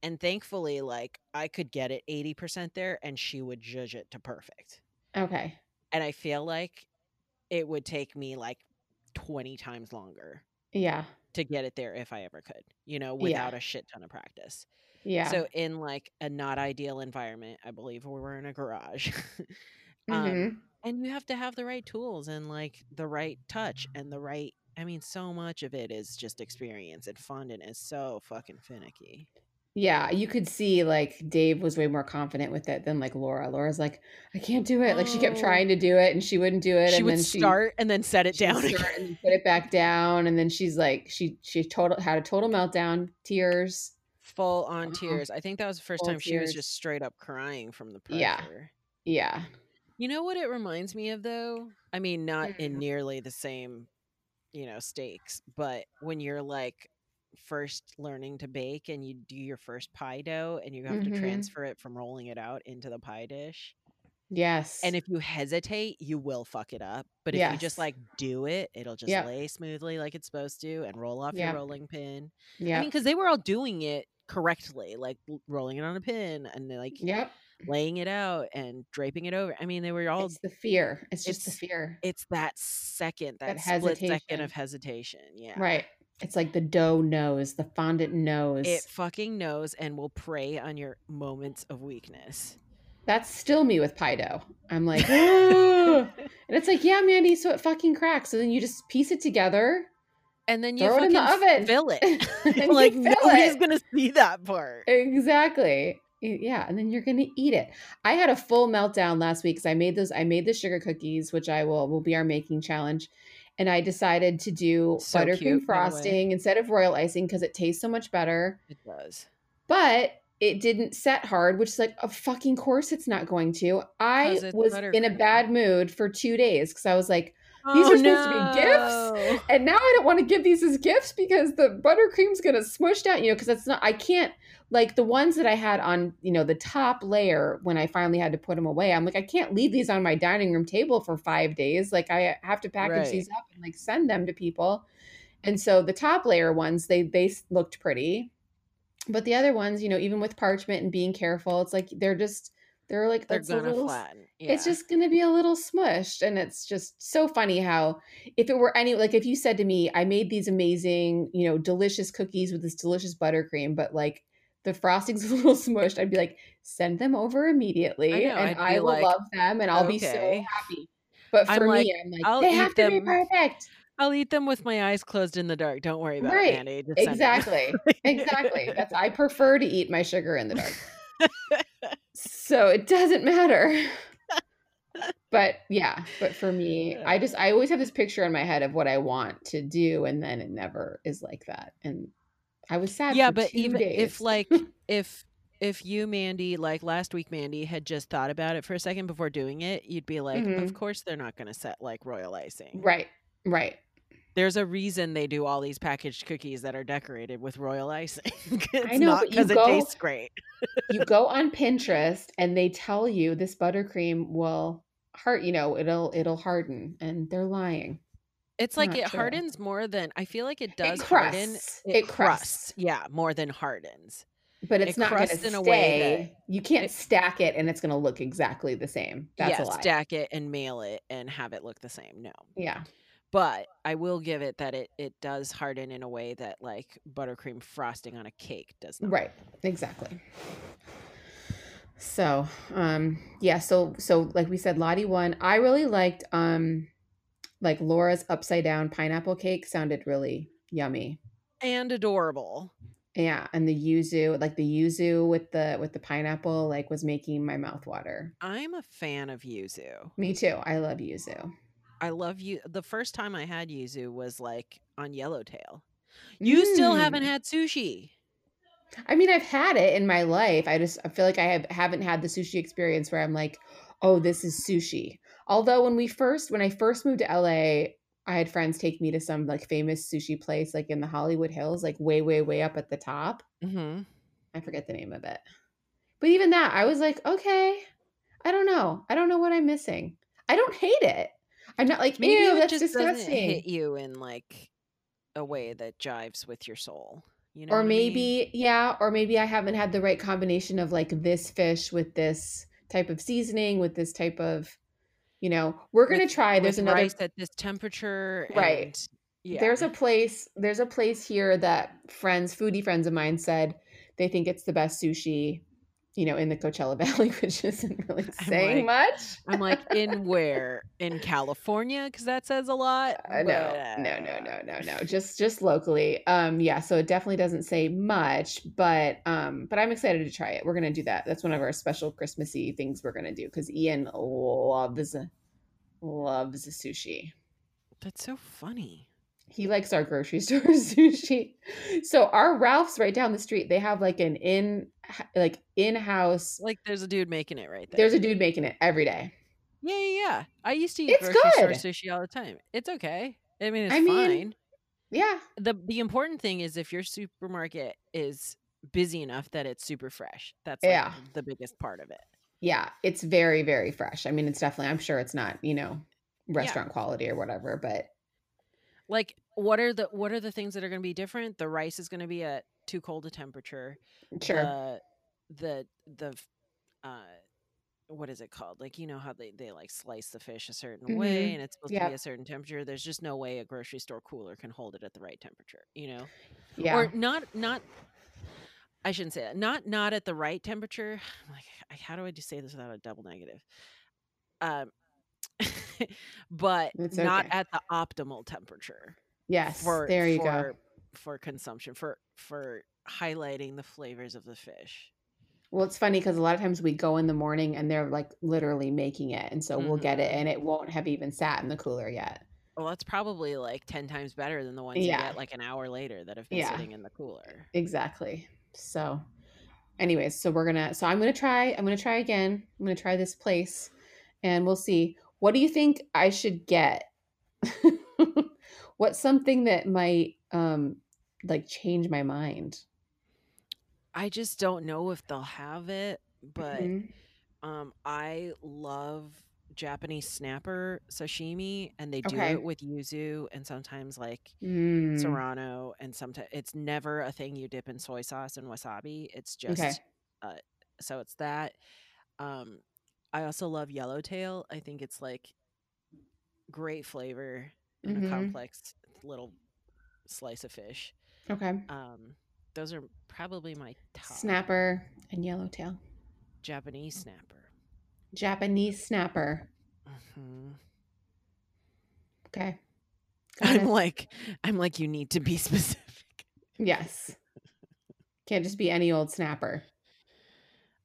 And thankfully, like I could get it 80% there and she would judge it to perfect Okay. and I feel like it would take me like 20 times longer Yeah. To get it there if I ever could, you know, Yeah. without a shit ton of practice. Yeah. So in like a not ideal environment, I believe we were in a garage. <laughs> um, Mhm. and you have to have the right tools and like the right touch and the right I mean so much of it is just experience and fondant is so fucking finicky. Yeah, you could see like Dave was way more confident with it than like Laura. Laura's like, I can't do it. Like she kept trying to do it and she wouldn't do it. And then She and would then start and then set it down and put it back down. And then she's like, she she total had a total meltdown, tears. Full on Uh-huh. tears. I think that was the first Full time she was just straight up crying from the pressure. Yeah. yeah. You know what it reminds me of though? I mean, not in Mm. nearly the same, you know, stakes, but when you're like first learning to bake and you do your first pie dough and you have Mhm. to transfer it from rolling it out into the pie dish. Yes. And if you hesitate, you will fuck it up. But if you just like do it, it'll just Yep. lay smoothly like it's supposed to and roll off Yep. your rolling pin. I yeah. mean, because they were all doing it correctly, like rolling it on a pin and like Yep. laying it out and draping it over. I mean, they were all It's the fear. It's just the fear. it's that second, that, That split second hesitation. of hesitation. Yeah. Right. It's like the dough knows, the fondant knows. It fucking knows and will prey on your moments of weakness. That's still me with pie dough. I'm like, <laughs> and it's like, yeah, Mandy, so it fucking cracks. So then you just piece it together. And then you Throw it in the oven. fill it. <laughs> And like fill nobody's it. gonna see that part. Exactly. Yeah, and then you're gonna eat it. I had a full meltdown last week because I made those. I made the sugar cookies, which I will will be our making challenge, and I decided to do So buttercream cute, frosting instead of royal icing because it tastes so much better. It does. But it didn't set hard, which is like a fucking course it's not going to. I was in a bad mood for two days because I was like, These oh, are supposed to be gifts? and now I don't want to give these as gifts because the buttercream's gonna smush down, you know, because that's not I can't like the ones that I had on, you know, the top layer when I finally had to put them away. I'm like, I can't leave these on my dining room table for five days. Like I have to package Right. these up and like send them to people. And so the top layer ones, they they looked pretty. But the other ones, you know, even with parchment and being careful, it's like they're just they're like They're it's gonna little flatten. it's just going to be a little smushed and it's just so funny how if it were any like if you said to me i made these amazing you know delicious cookies with this delicious buttercream but like the frosting's <laughs> a little smushed i'd be like send them over immediately know, and I'd i will like, love them and i'll be so happy but I'm for like, me i'm like "I'll they have to be perfect I'll eat them with my eyes closed in the dark. Don't worry about Right. it, Mandy. Just exactly <laughs> exactly that's i prefer to eat my sugar in the dark <laughs> so it doesn't matter but yeah but for me i just i always have this picture in my head of what i want to do and then it never is like that and i was sad yeah, but even days. if like <laughs> if if you, Mandy, like last week, Mandy had just thought about it for a second before doing it, you'd be like, Mhm. of course they're not going to set like royal icing. right right There's a reason they do all these packaged cookies that are decorated with royal icing. <laughs> it's know, not but you because it go- tastes great. you go on pinterest and they tell you this buttercream will heart you know it'll it'll harden and they're lying It's like it true. hardens more than I feel like it does it harden. crusts It, it crusts. crusts Yeah, more than hardens. but it's It not going to crusts in stay a way that you can't stack it and it's going to look exactly the same that's yeah, a lie stack it and mail it and have it look the same. No. yeah But I will give it that it it does harden in a way that like buttercream frosting on a cake does not. Right. Exactly. So, um, yeah, so so like we said, Lottie won. I really liked um like Laura's upside down pineapple cake sounded really yummy. And adorable. Yeah, and the yuzu, like the yuzu with the with the pineapple, like was making my mouth water. I'm a fan of yuzu. Me too. I love yuzu. I love you. The first time I had yuzu was like on Yellowtail. You still haven't Mm. had sushi. I mean, I've had it in my life. I just I feel like I have haven't had the sushi experience where I'm like, oh, this is sushi. Although when we first when I first moved to LA, I had friends take me to some like famous sushi place like in the Hollywood Hills, like way, way, way up at the top. Mm-hmm. I forget the name of it. But even that, I was like, okay, I don't know. I don't know what I'm missing. I don't hate it. I'm not like, Maybe ew, it that's just doesn't disgusting. hit you in like a way that jives with your soul. You know, or what I mean? maybe yeah or maybe i haven't had the right combination of like this fish with this type of seasoning with this type of you know we're gonna try there's another rice at this temperature. Right. and- yeah. there's a place there's a place here that friends foodie friends of mine said they think it's the best sushi you know in the coachella <laughs> valley which isn't really saying much I'm like, in <laughs> where? In California? Because that says a lot. Uh, no, no, no, no, no, no. Just just locally. Um, yeah. So it definitely doesn't say much, but um, but I'm excited to try it. We're gonna do that. That's one of our special Christmassy things we're gonna do because Ian loves loves sushi. That's so funny. He likes our grocery <laughs> store sushi. So our Ralph's right down the street. They have like an in like in house. Like, there's a dude making it right there. There's a dude making it every day. yeah, yeah, yeah. I used to eat It's grocery store good. sushi all the time. It's okay. I mean, it's I mean, fine. Yeah. the The important thing is if your supermarket is busy enough that it's super fresh. That's like Yeah. the biggest part of it. Yeah, it's very, very fresh. I mean, it's definitely, I'm sure it's not, you know, restaurant quality or whatever, but Like, what are the what are the things that are going to be different? The rice is going to be at too cold a temperature. sure. The the the uh what is it called? Like you know how they they like slice the fish a certain way Mhm. and it's supposed to be a certain temperature. There's just no way a grocery store cooler can hold it at the right temperature, you know? Yeah. Or not not I shouldn't say that. Not not at the right temperature. <sighs> Like I- how do I just say this without a double negative? Um <laughs> but It's not at the optimal temperature Yes. for there you for go. for consumption for for highlighting the flavors of the fish. Well, it's funny because a lot of times we go in the morning and they're like literally making it. And so we'll mm-hmm. get it and it won't have even sat in the cooler yet. Well, that's probably like 10 times better than the ones you Yeah. get like an hour later that have been Yeah. sitting in the cooler. Exactly. So, anyways, so we're gonna, so I'm gonna try, I'm gonna try again. I'm gonna try this place and we'll see. What do you think I should get? <laughs> What's something that might, um, like change my mind? I just don't know if they'll have it, but Mhm. um I love Japanese snapper sashimi and they do Okay. it with yuzu and sometimes like Mm, serrano and sometimes it's never a thing you dip in soy sauce and wasabi. It's okay. just uh so it's that. Um I also love yellowtail. I think it's like great flavor in a hmm complex little slice of fish. Okay. Um those are probably my top Snapper and yellowtail. Japanese snapper. Japanese snapper. Mhm. Okay. Got I'm it. like I'm like you need to be <laughs> specific. Yes. Can't just be any old snapper.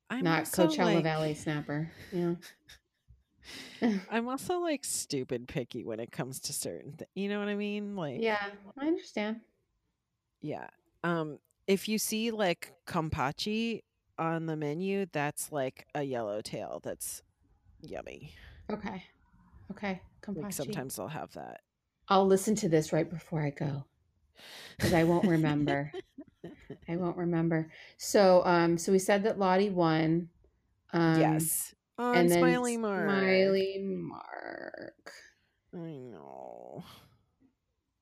I'm Not Coachella like Valley snapper. Yeah. <laughs> I'm also like stupid picky when it comes to certain things. You know what I mean? Like yeah, I understand. yeah. Um if you see like kampachi on the menu, that's like a yellowtail that's yummy. Okay. Okay. Like sometimes I'll have that. I'll listen to this right before I go because I won't remember. <laughs> <laughs> I won't remember. So, um, so we said that Lottie won. Um, yes. On and then Smiley Mark. Smiley Mark. I know.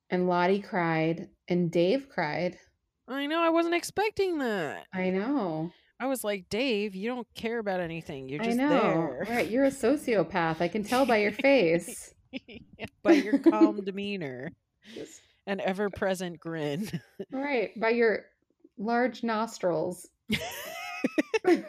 And Lottie cried, and Dave cried. I know. I wasn't expecting that. I know. I was like, Dave, you don't care about anything. You're I just know. there. Right. You're a sociopath. I can tell by your <laughs> face. By your calm demeanor <laughs> Just- and ever present grin. right. By your large nostrils. <laughs> I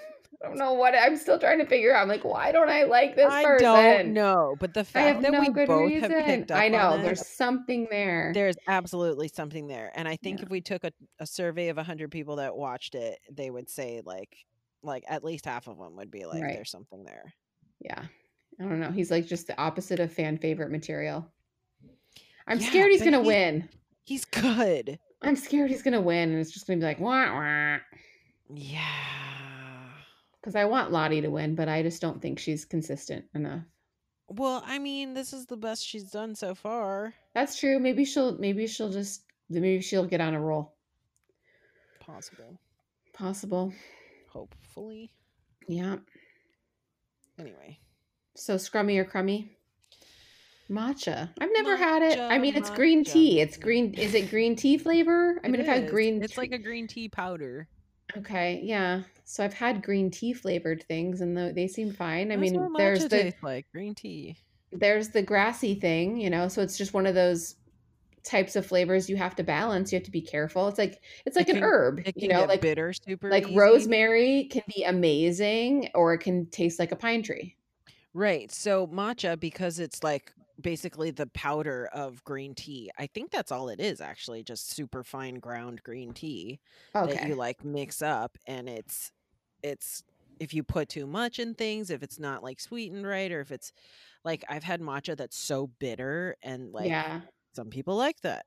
don't know what I'm still trying to figure out. I'm like, why don't I like this I person? don't know. But the I fact that no we both reason. have picked up I know there's this, something there. there's absolutely something there. And I think Yeah. if we took a, a survey of 100 people that watched it, they would say, like, like at least half of them would be like, Right. there's something there. Yeah. I don't know. He's like just the opposite of fan favorite material. I'm Yeah, scared he's gonna he's- win. He's good. I'm scared he's gonna win, and it's just gonna be like wah wah. Yeah. Because I want Lottie to win, but I just don't think she's consistent enough. Well, I mean, this is the best she's done so far. That's true. Maybe she'll maybe she'll just maybe she'll get on a roll. Possible. Possible. Hopefully. Yeah. Anyway. So scrummy or crummy? Matcha. I've never had it. I mean, it's green tea. It's green. Is it green tea flavor? I mean, It I've had is. green. It's like a green tea powder. Okay, yeah. So I've had green tea flavored things, and they seem fine. I That's mean, there's the like green tea. there's the grassy thing, you know. So it's just one of those types of flavors you have to balance. You have to be careful. It's like it's like an can- herb, It can you know, like bitter super like easy. rosemary can be amazing, or it can taste like a pine tree. Right. So matcha, because it's like basically the powder of green tea. I think that's all it is actually, just super fine ground green tea that you like mix up and it's it's if you put too much in things, if it's not like sweetened right or if it's like I've had matcha that's so bitter and like yeah, some people like that.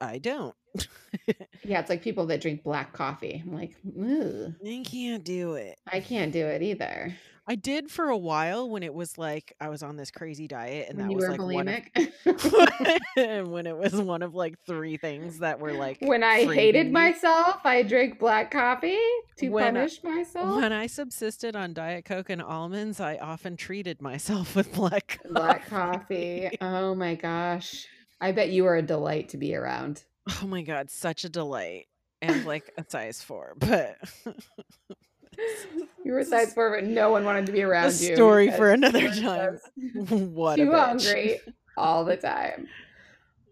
I don't. <laughs> yeah. It's like people that drink black coffee. I'm like, Ugh, I can't do it. I can't do it either. I did for a while when it was like I was on this crazy diet and when that was like one of <laughs> <laughs> when it was one of like three things that were like when I hated myself, I drank black coffee to When I- punish myself. When I subsisted on Diet Coke and almonds, I often treated myself <laughs> with black coffee. Black coffee. Oh my gosh. I bet you were a delight to be around. Oh my god, such a delight. And like a size four, but <laughs> You were size four, but no one wanted to be around A you. story for another time. <laughs> <laughs> what a Too bitch. hungry all the time.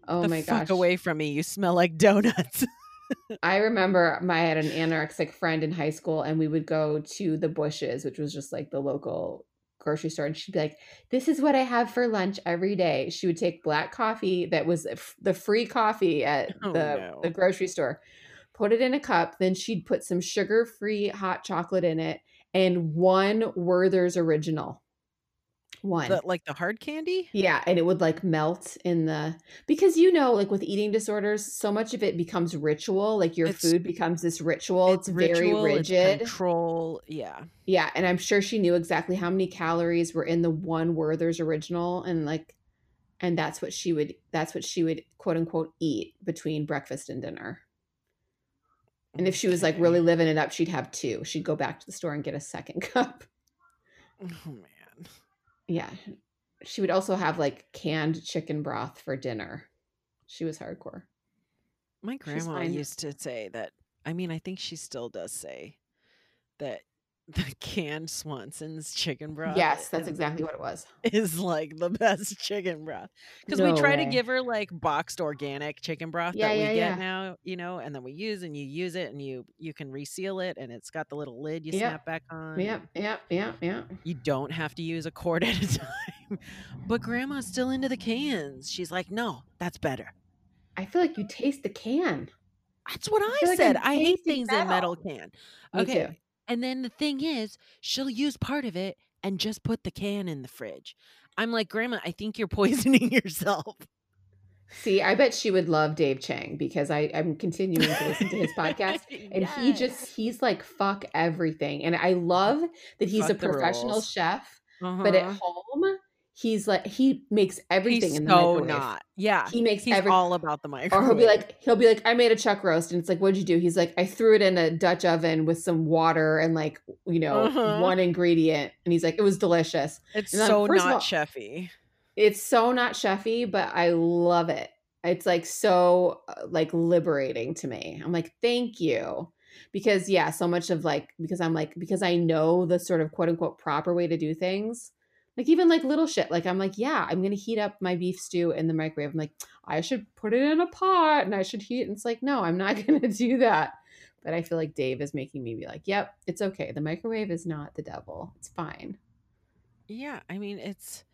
Oh the my gosh. away from me! You smell like donuts. I remember my, I had an anorexic friend in high school, and we would go to the Bushes, which was just like the local grocery store, and she'd be like, "This is what I have for lunch every day." She would take black coffee that was uh, f- the free coffee at Oh, the no. the grocery store, put it in a cup, then she'd put some sugar-free hot chocolate in it, and one Werther's original. One. The, like the hard candy. Yeah, and it would like melt in the because you know, like with eating disorders, so much of it becomes ritual. Like your It's- food becomes this ritual. It's, very ritual, it's rigid. control. Yeah. yeah, and I'm sure she knew exactly how many calories were in the one Werther's original, and like, and that's what she would. That's what she would quote unquote eat between breakfast and dinner. And if she was like really living it up, she'd have two. She'd go back to the store and get a second <laughs> cup. Oh man. Yeah. She would also have like canned chicken broth for dinner. She was hardcore. My grandma used to say that. I mean, I think she still does say that the canned Swanson's chicken broth. yes, that's exactly what it was. Is like the <laughs> best chicken broth because No we try to give her like boxed organic chicken broth Yeah, that we yeah, get yeah. now, you know, and then we use and you use it and you you can reseal it and it's got the little lid you Yep. snap back on. Yeah, yeah, yeah, yeah. You don't have to use a quart <laughs> at a time. But grandma's still into the cans. She's like, no, that's better. I feel like you taste the can. That's what I, like said. I'm I hate things in metal metal. can. Okay. And then the thing is, she'll use part of it and just put the can in the fridge. I'm like, Grandma, I think you're <laughs> poisoning yourself. See, I bet she would love Dave Chang because I, I'm continuing to listen to his podcast. <laughs> And he just, he's like, fuck everything. And I love that he's Fuck a professional rules. chef, but at Uh-huh. home, he's like, he makes everything he's in the so microwave. not. Yeah. He makes He's every all about the microwave. or he'll be like he'll be like i made a chuck roast and it's like what'd you do he's like i threw it in a dutch oven with some water and like you know Uh-huh. one ingredient and he's like it was delicious it's and so not all- chefy. it's so not chefy but i love it it's like so uh, like liberating to me i'm like thank you because yeah so much of like because i'm like because i know the sort of quote unquote proper way to do things like even like little shit. Like i'm like yeah i'm gonna heat up my beef stew in the microwave. I'm like i should put it in a pot and i should heat and it's like no i'm not <laughs> gonna do that. But i feel like dave is making me be like yep it's okay. The microwave is not the devil. It's fine. Yeah, I mean it's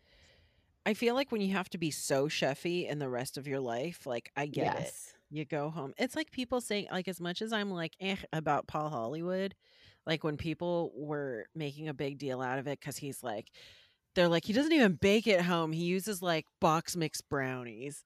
I feel like when you have to be so chefy in the rest of your life, like I get it. You go home. It's like people saying like as much as I'm like eh about Paul Hollywood, like when people were making a big deal out of it cuz he's like they're like he doesn't even bake at home. He uses like box mix brownies.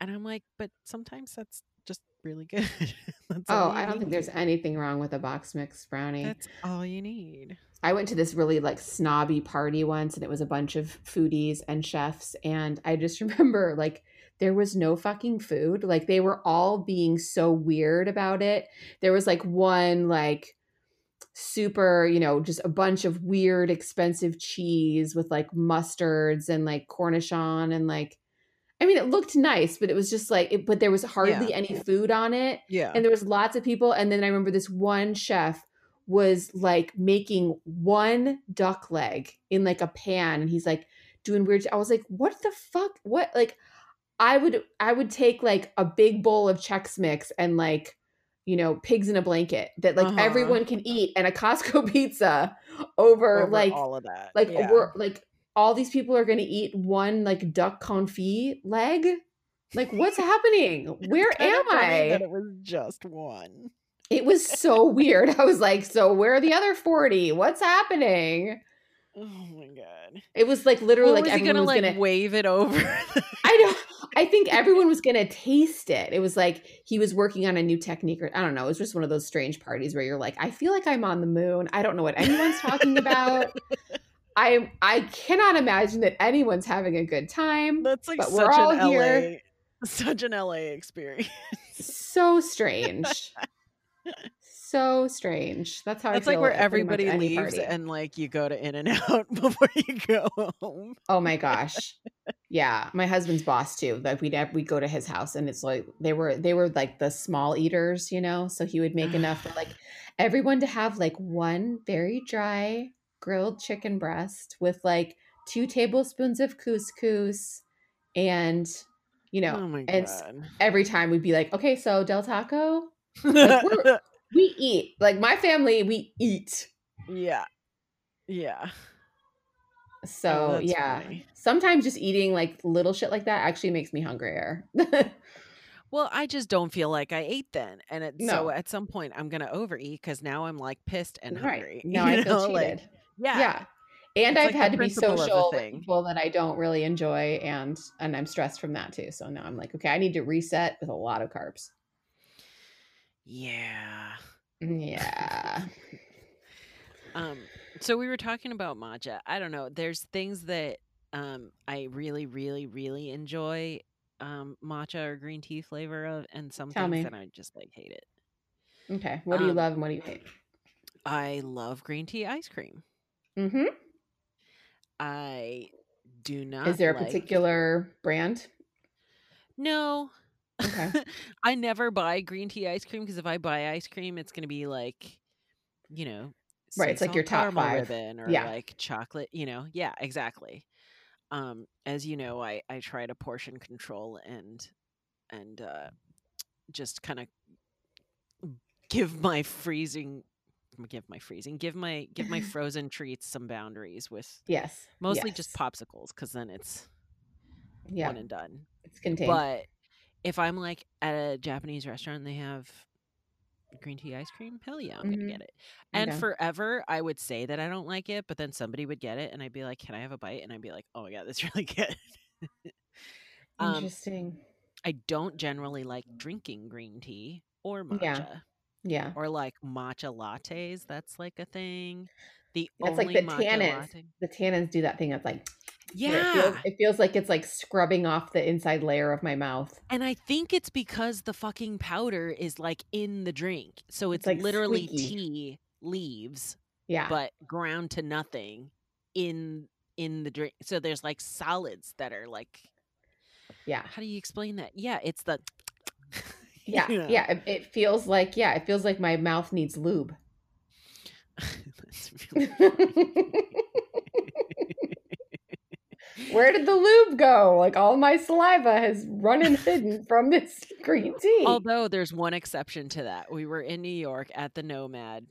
And I'm like, but sometimes that's just really good. <laughs> oh i don't think there's anything wrong with a box mix brownie That's all you need. I went to this really like snobby party once and it was a bunch of foodies and chefs and I just <laughs> remember like there was no fucking food. Like they were all being so weird about it. There was like one like super, you know, just a bunch of weird expensive cheese with like mustards and like cornichon and like I mean it looked nice, but it was just like it, but there was hardly Yeah. any food on it Yeah. and there was lots of people and then i remember this one chef was like making one duck leg in like a pan and he's like doing weird i was like what the fuck what like i would i would take like a big bowl of chex mix and like you know pigs in a blanket that like Uh-huh. everyone can eat and a costco <laughs> pizza over, Over like all of that. like yeah. we're like all these people are gonna eat one like duck confit leg like what's happening <laughs> where am i That it was just one. it was so weird. I was like, so where are the other 40? What's happening? Oh my god. It was like literally What like was he everyone gonna was like gonna wave it over? I know I think everyone was gonna taste it. It was like he was working on a new technique or I don't know. It was just one of those strange parties where you're like, I feel like I'm on the moon. I don't know what anyone's talking about. <laughs> I I cannot imagine that anyone's having a good time. That's like But we're such all an here. LA such an LA experience. <laughs> So strange. so strange. That's how That's I feel. like where at pretty much everybody leaves party. and like you go to In and Out <laughs> before you go home. Oh my gosh. Yeah, my husband's boss too. Like we'd have, we'd go to his house, and it's like they were they were like the small eaters, you know. So he would make enough for <sighs> like everyone to have like one very dry grilled chicken breast with like two tablespoons of couscous, and you know, oh my and god. every time we'd be like, okay, so Del Taco, Like, <laughs> we eat. Like my family, we eat. yeah. Yeah. So Oh, yeah, funny. sometimes just eating like little shit like that actually makes me hungrier. <laughs> Well, I just don't feel like I ate then, and it, No. so at some point I'm gonna overeat because now I'm like pissed and hungry. Right. <laughs> Now I feel know, cheated. like, yeah, yeah. And It's I've like had to be social with people that I don't really enjoy and and I'm stressed from that too. So now I'm like, okay, I need to reset with a lot of carbs. yeah. Yeah. <laughs> Um, so we were talking about matcha. I don't know. There's things that um I really, really, really enjoy um matcha or green tea flavor of, and some Tell things me. that I just like hate it. Okay. What do you Um, love and what do you hate? I love green tea ice cream. Mm-hmm. I do not. Is there a like- particular brand? No. Okay. <laughs> I never buy green tea ice cream because if I buy ice cream, it's going to be like, you know, Right, it's like your top five. ribbon or Yeah. like chocolate. You know, yeah, exactly. Um, as you know, I I try to portion control and and uh, just kind of give my freezing give my freezing give my give my <laughs> frozen treats some boundaries with Yes. mostly just popsicles because then it's Yeah. one and done It's contained. but if I'm like at a Japanese restaurant and they have green tea ice cream, hell yeah, I'm Mhm. gonna get it. And Okay. forever, I would say that I don't like it, but then somebody would get it, and I'd be like, "Can I have a bite?" And I'd be like, "Oh my god, that's <laughs> really good." <laughs> um, Interesting. I don't generally like drinking green tea or matcha Yeah. Yeah. or like matcha lattes. That's like a thing. The That's only like the matcha tannins. latte. The tannins do that thing that's like Yeah, It feels, it feels like it's like scrubbing off the inside layer of my mouth. And I think it's because the fucking powder is like in the drink. So It's, it's, like, literally squeaky. tea leaves, Yeah. but ground to nothing in in the drink. So there's like solids that are like yeah. how do you explain that? Yeah, it's the <laughs> Yeah. you know. Yeah. It, it feels like, yeah, it feels like my mouth needs lube. <laughs> That's really <laughs> Where did the lube go? Like all my saliva has run and hidden <laughs> from this green tea. Although there's one exception to that. We were in New York at the Nomad,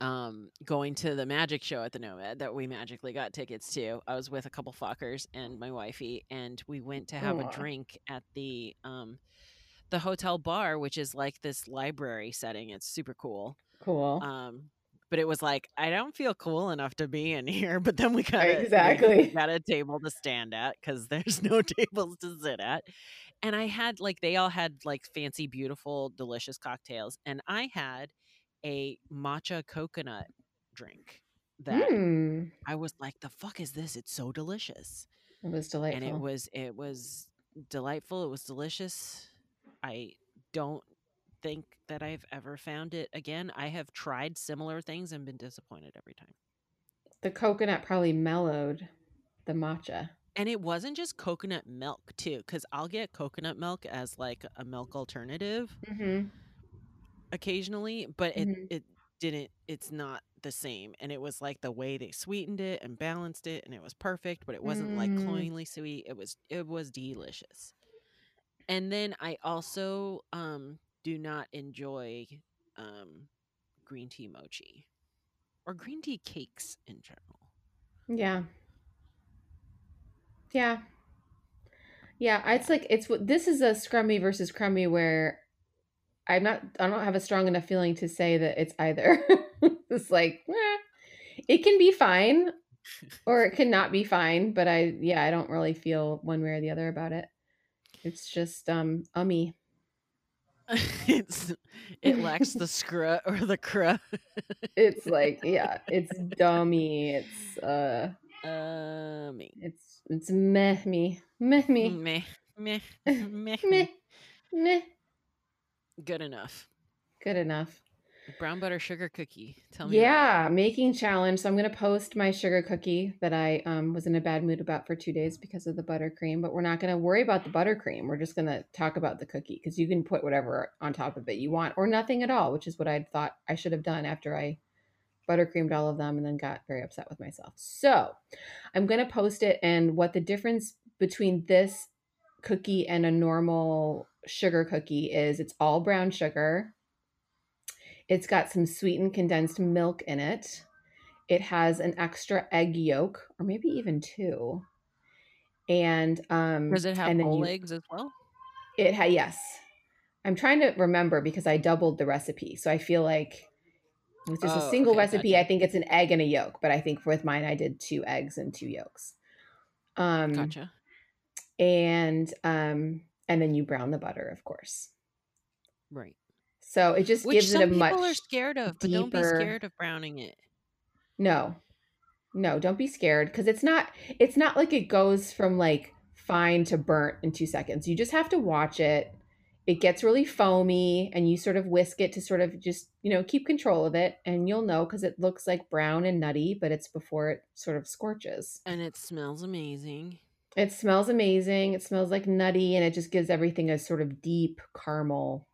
um, going to the magic show at the Nomad that we magically got tickets to. I was with a couple fuckers and my wifey, and we went to have Aw. a drink at the um the hotel bar, which is like this library setting. It's super cool. cool. Um but it was like I don't feel cool enough to be in <laughs> here. But then we got Exactly. got a table to stand at because there's <laughs> no tables to sit at. And I had like they all had like fancy, beautiful, delicious cocktails, and I had a matcha coconut drink that Mm, I was like, "The fuck is this? It's so delicious!" it was delightful. And it was it was delightful. It was delicious. I don't think that I've ever found it again. I have tried similar things and been disappointed every time. the coconut probably mellowed the matcha. And it wasn't just coconut milk too, because I'll get coconut milk as like a milk alternative Mm-hmm. occasionally, but it Mhm. it didn't. It's not the same. And it was like the way they sweetened it and balanced it, and it was perfect. But it wasn't like Mm. cloyingly sweet. It was it was delicious. And then I also um do not enjoy um green tea mochi or green tea cakes in general. Yeah. Yeah. Yeah, it's like it's what this is a scrummy versus crummy where I'm not I don't have a strong enough feeling to say that it's either. <laughs> it's like eh, it can be fine or it cannot be fine, but I yeah, I don't really feel one way or the other about it. It's just um ummy. <laughs> it's it lacks the <laughs> scra or the cra. It's like <laughs> yeah, it's dummy. It's uh Uh, me. it's it's meh me. Meh me. Meh, meh, meh, Meh. Meh. Good enough. Good enough. Brown butter sugar cookie. Tell me. Yeah, making challenge. So I'm gonna post my sugar cookie that I um, was in a bad mood about for two days because of the buttercream. But we're not gonna worry about the buttercream. We're just gonna talk about the cookie because you can put whatever on top of it you want or nothing at all, which is what I thought I should have done after I buttercreamed all of them and then got very upset with myself. So I'm gonna post it and what the difference between this cookie and a normal sugar cookie is. It's all brown sugar. It's got some sweetened condensed milk in it. It has an extra egg yolk, or maybe even two. And um Does it have whole you- eggs as well? It ha- yes. I'm trying to remember because I doubled the recipe. So I feel like with just a Oh, single okay, recipe, gotcha. I think it's an egg and a yolk, but I think with mine I did two eggs and two yolks. Um Gotcha. and um and then you brown the butter, of course. Right. So it just Which gives it a much. people are scared of, but don't be deeper- scared of browning it. No. No, don't be scared because it's not it's not like it goes from like fine to burnt in 2 seconds. You just have to watch it. It gets really foamy and you sort of whisk it to sort of just, you know, keep control of it and you'll know cuz it looks like brown and nutty, but it's before it sort of scorches. And it smells amazing. It smells amazing. It smells like nutty and it just gives everything a sort of deep caramel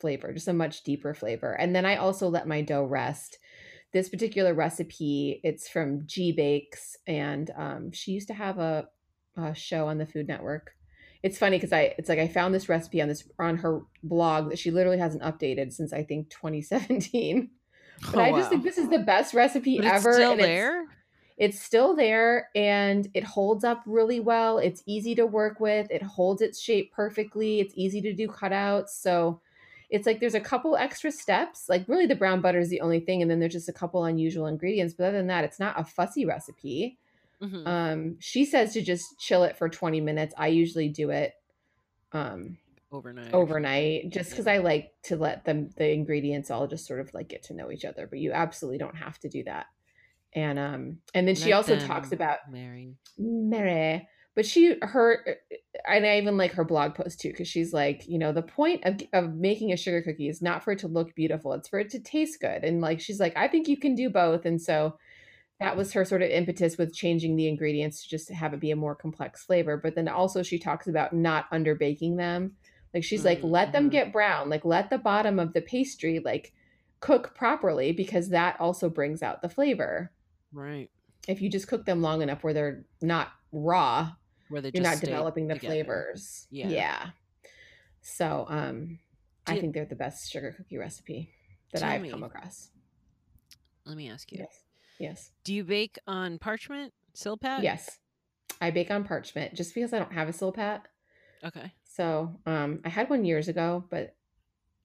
flavor, just a much deeper flavor. And then I also let my dough rest. This particular recipe, it's from G Bakes, and um, she used to have a, a show on the Food Network. It's funny because I, it's like I found this recipe on this on her blog that she literally hasn't updated since I think 2017. <laughs> But Oh, I just think this is the best recipe But it's ever. still and it's- there. it's still there and it holds up really well. It's easy to work with. It holds its shape perfectly. It's easy to do cutouts. So it's like there's a couple extra steps. Like really the brown butter is the only thing and then there's just a couple unusual ingredients, but other than that it's not a fussy recipe. Mhm. Um she says to just chill it for 20 minutes. I usually do it um overnight. overnight just because I like to let them the ingredients all just sort of like get to know each other. But you absolutely don't have to do that. And um and then she also talks about Mary. Mary. But she, her, and I even like her blog post too, because she's like, you know, the point of, of making a sugar cookie is not for it to look beautiful, it's for it to taste good. And like, she's like, I think you can do both. And so that was her sort of impetus with changing the ingredients to just have it be a more complex flavor. But then also she talks about not under baking them. Like, she's like, Mm, let them mhm. get brown, like, let the bottom of the pastry like cook properly because that also brings out the flavor. Right. If you just cook them long enough where they're not raw, Where they you're not developing the together. flavors. Yeah. Yeah. So um I think they're the best sugar cookie recipe that I've me. come across. Let me ask you. Yes. Yes. Do you bake on parchment, silpat? Yes. I bake on parchment just because I don't have a silpat. Okay. So um I had one years ago, but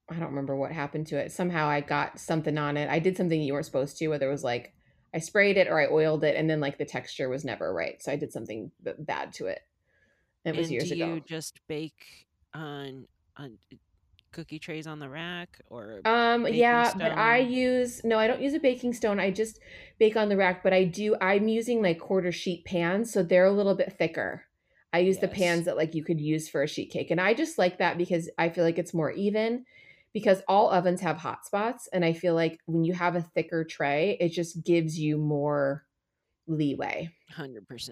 I don't remember what happened to it. Somehow I got something on it. I did something you weren't supposed to, whether it was like I sprayed it or I oiled it, and then like the texture was never right. So I did something b- bad to it. It was and years do ago. you just bake on on cookie trays on the rack or Um, yeah, but I use no, I don't use a baking stone. I just bake on the rack, but I do I'm using like quarter sheet pans, so they're a little bit thicker. I use the pans that like you could use for a sheet cake. And I just like that because I feel like it's more even because all ovens have hot spots and I feel like when you have a thicker tray, it just gives you more leeway. 100%.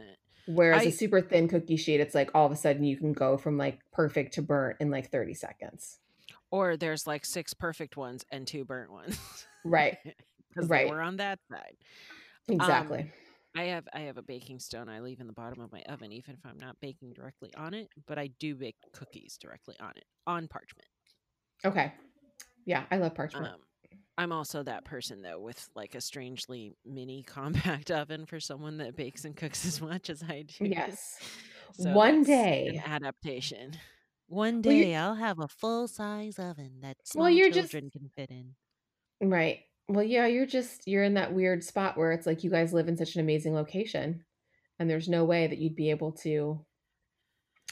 Whereas a I- super thin cookie sheet, it's like all of a sudden you can go from like perfect to burnt in like 30 seconds. Or there's like six perfect ones and two burnt ones. Right. <laughs> Because Right. we're on that side. Um, exactly. I have I have a baking stone I leave in the bottom of my oven even if I'm not baking directly on it, but I do bake cookies directly on it on parchment. Okay. Yeah, I love parchment. Um, I'm also that person though with like a strangely mini <laughs> compact oven for someone that bakes and cooks as much as I do. yes. <laughs> So One day. an adaptation. One Well, day I'll have a full size oven that small Well, you're just- children can fit in. Right. Well, yeah, you're just you're in that weird spot where it's like you guys live in such an amazing location and there's no way that you'd be able to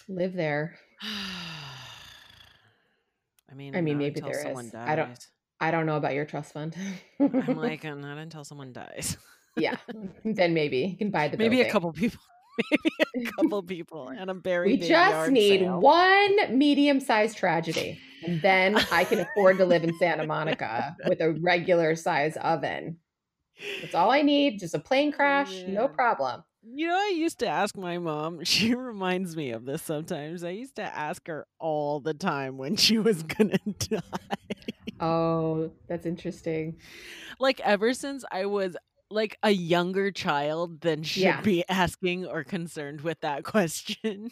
live there. <sighs> <sighs> I mean, I mean, maybe there is. dies. I don't- I don't know about your trust fund. I'm <laughs> like, uh, not until someone dies. yeah. <laughs> <laughs> Then maybe you can buy the Maybe a couple people. maybe a couple people and a very we just need sale. one medium-sized tragedy, and then I can afford to live in Santa Monica with a regular-size oven. That's all I need. Just a plane crash, no problem. You know, I used to ask my mom, <laughs> she reminds me of this sometimes. I used to ask her all the time when she was <laughs> gonna <laughs> die. Oh, that's interesting. like ever since I was like a younger child than should Yeah. be asking or concerned with that question.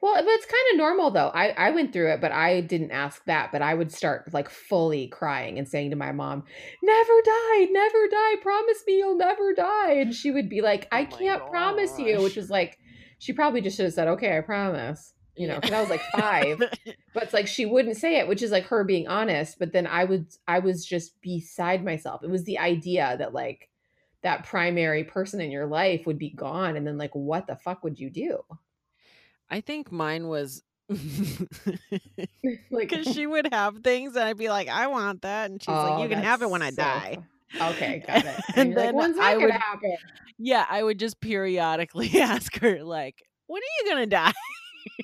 Well, but it's kind of normal though. I I went through it, but I didn't ask that. But I would start like fully crying and saying to my mom, "Never die, never die. Promise me you'll never die." And she would be like, oh "I Oh can't promise you," which gosh. was like, she probably just should have said, "Okay, I promise." You know, because I was like five. <laughs> but it's like she wouldn't say it, which is like her being honest. But then I would, I was just beside myself. It was the idea that like that primary person in your life would be gone, and then like, what the fuck would you do? I think mine was <laughs> like because she <laughs> would have things and I'd be like, I want that. And she's like, Oh, You can have it when I so die. fu- Okay, <laughs> got it. And And, then like, when's that I gonna would- happen? Yeah, I would just periodically ask her, like, when are you gonna die?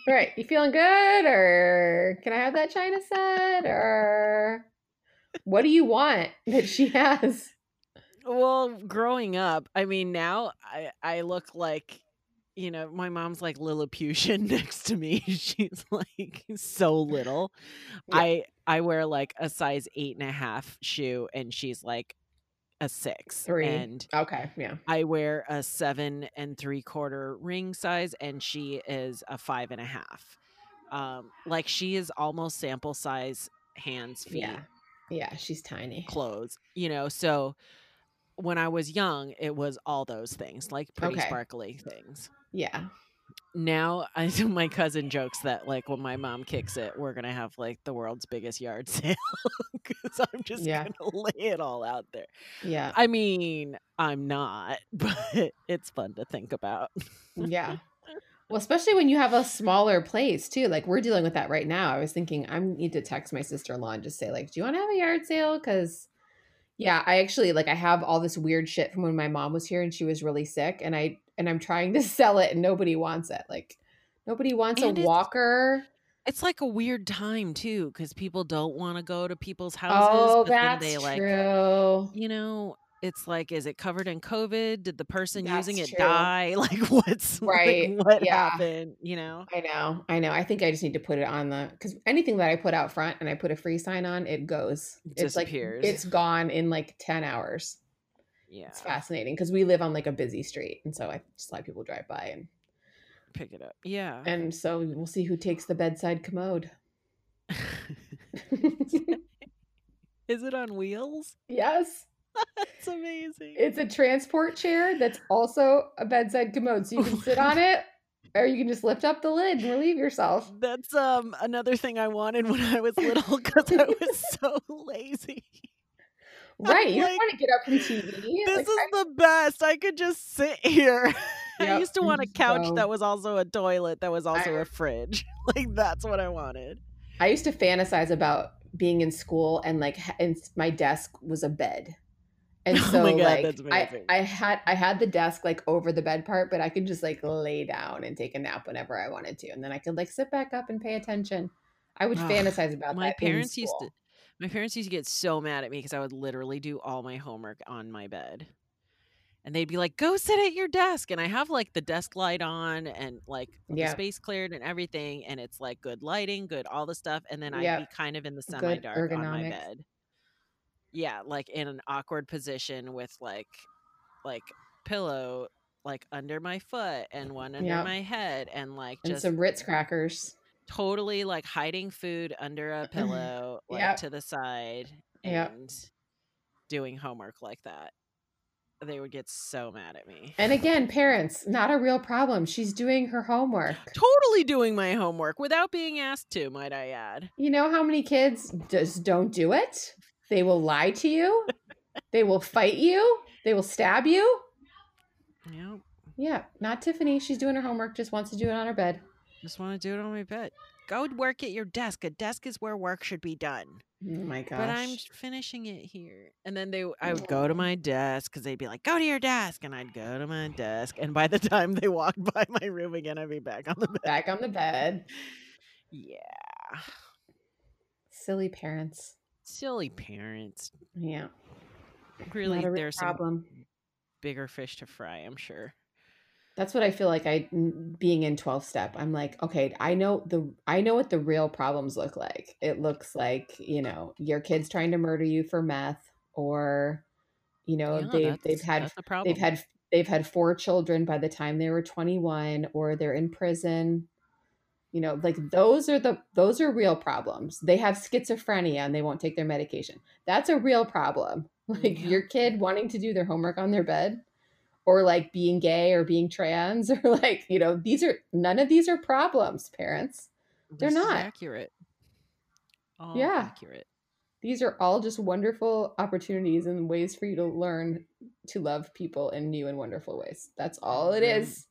Right. You feeling good? Or can I have that China set? Or what do you want that she has? Well, growing up, I mean, now I I look like, you know, my mom's like Lilliputian <laughs> next to me. <laughs> She's like so little. Yeah. I I wear like a size eight and a half shoe, and she's like a six. Three. and Okay. Yeah. I wear a seven and three quarter ring size, and she is a five and a half. Um, like she is almost sample size hands, feet, Yeah. Yeah. She's tiny. clothes, you know. So when I was young, it was all those things, like pretty Okay. sparkly things. Yeah. Now, I my cousin jokes that like when my mom kicks it, we're gonna have like the world's biggest yard <laughs> sale because I'm just Yeah. gonna lay it all out there. Yeah. I mean, I'm not, <laughs> but it's fun to think about. Yeah. <laughs> Well, especially when you have a smaller place too. Like we're dealing with that right now. I was thinking I need to text my sister in law and just say like, "Do you want to have a yard sale?" Because yeah, I actually like I have all this weird shit from when my mom was here and she was really sick, and I and I'm trying to <laughs> sell it and nobody wants it. Like nobody wants And a it's- walker. It's like a weird time too, because people don't want to go to people's houses. Oh, but then that's they like, true. you know, it's like, is it covered in COVID? Did the person using it true. die? <laughs> Like, what's like, Right, what yeah. happened? You know? I know, I know. I think I just need to put it on the because anything that I put out front and I put a free sign on, it goes. It's like it's gone in like ten hours. Yeah, It's fascinating because we live on like a busy street, and so I just let people drive by, and pick it up. Yeah. and so we'll see who takes the bedside commode. <laughs> is it on wheels? <laughs> yes, That's amazing. it's a transport chair that's also a bedside commode, so you can sit on it, or you can just lift up the lid and relieve yourself. That's um another thing I wanted when I was little because I was <laughs> so lazy. Right, you like, don't want to get up from TV. This Like, is I- the best. I could just sit here. <laughs> I used to want a couch go. that was also a toilet that was also I- a fridge. <laughs> Like that's what I wanted. I used to fantasize about being in school and like and my desk was a bed. And <laughs> Oh so my God, like I. I had I had the desk like over the bed part, but I could just like lay down and take a nap whenever I wanted to. And then I could like sit back up and pay attention. I would Ugh, fantasize about My parents used to. My parents used to get so mad at me because I would literally do all my homework on my bed. And they'd be like, "Go sit at your desk." And I have like the desk light on and like Yeah. the space cleared and everything and it's like good lighting, good all the stuff and then I'd be kind of in the semi dark on my bed. Yeah, like in an awkward position with like like pillow like under my foot and one under my head and like And just some Ritz crackers. Totally like hiding food under a pillow like Yep. to the side Yep. and doing homework like that they would get so mad at me And <laughs> again, parents, not a real problem. She's doing her homework. totally doing my homework without being asked to might i add You know how many kids just don't do it? They will lie to you. they will fight you. They will stab you. Yep. Yeah, not Tiffany. She's doing her homework, just wants to do it on her bed. Just want to do it on my bed go work at your desk. A desk is where work should be done. Oh my gosh. But I'm finishing it here. And then they I would go to my desk cuz they'd be like, "Go to your desk." And I'd go to my desk, and by the time they walked <laughs> by my room again, I'd be back on the bed. Back on the bed. Yeah. Silly parents. Silly parents. Yeah. Really, there's problem. some bigger fish to fry, I'm sure. That's what I feel like I being in 12 step. I'm like, okay, I know the I know what the real problems look like. It looks like, you know, your kids trying to murder you for meth or you know, Yeah, they've they've had the they've had they've had four children by the time they were 21 or they're in prison. You know, like those are the those are real problems. They have schizophrenia and they won't take their medication. That's a real problem. <laughs> Like Yeah. your kid wanting to do their homework on their bed or like being gay or being trans <laughs> or like you know these are none of these are problems parents they're This not. accurate. All Yeah. accurate. these are all just wonderful opportunities and ways for you to learn to love people in new and wonderful ways that's all it is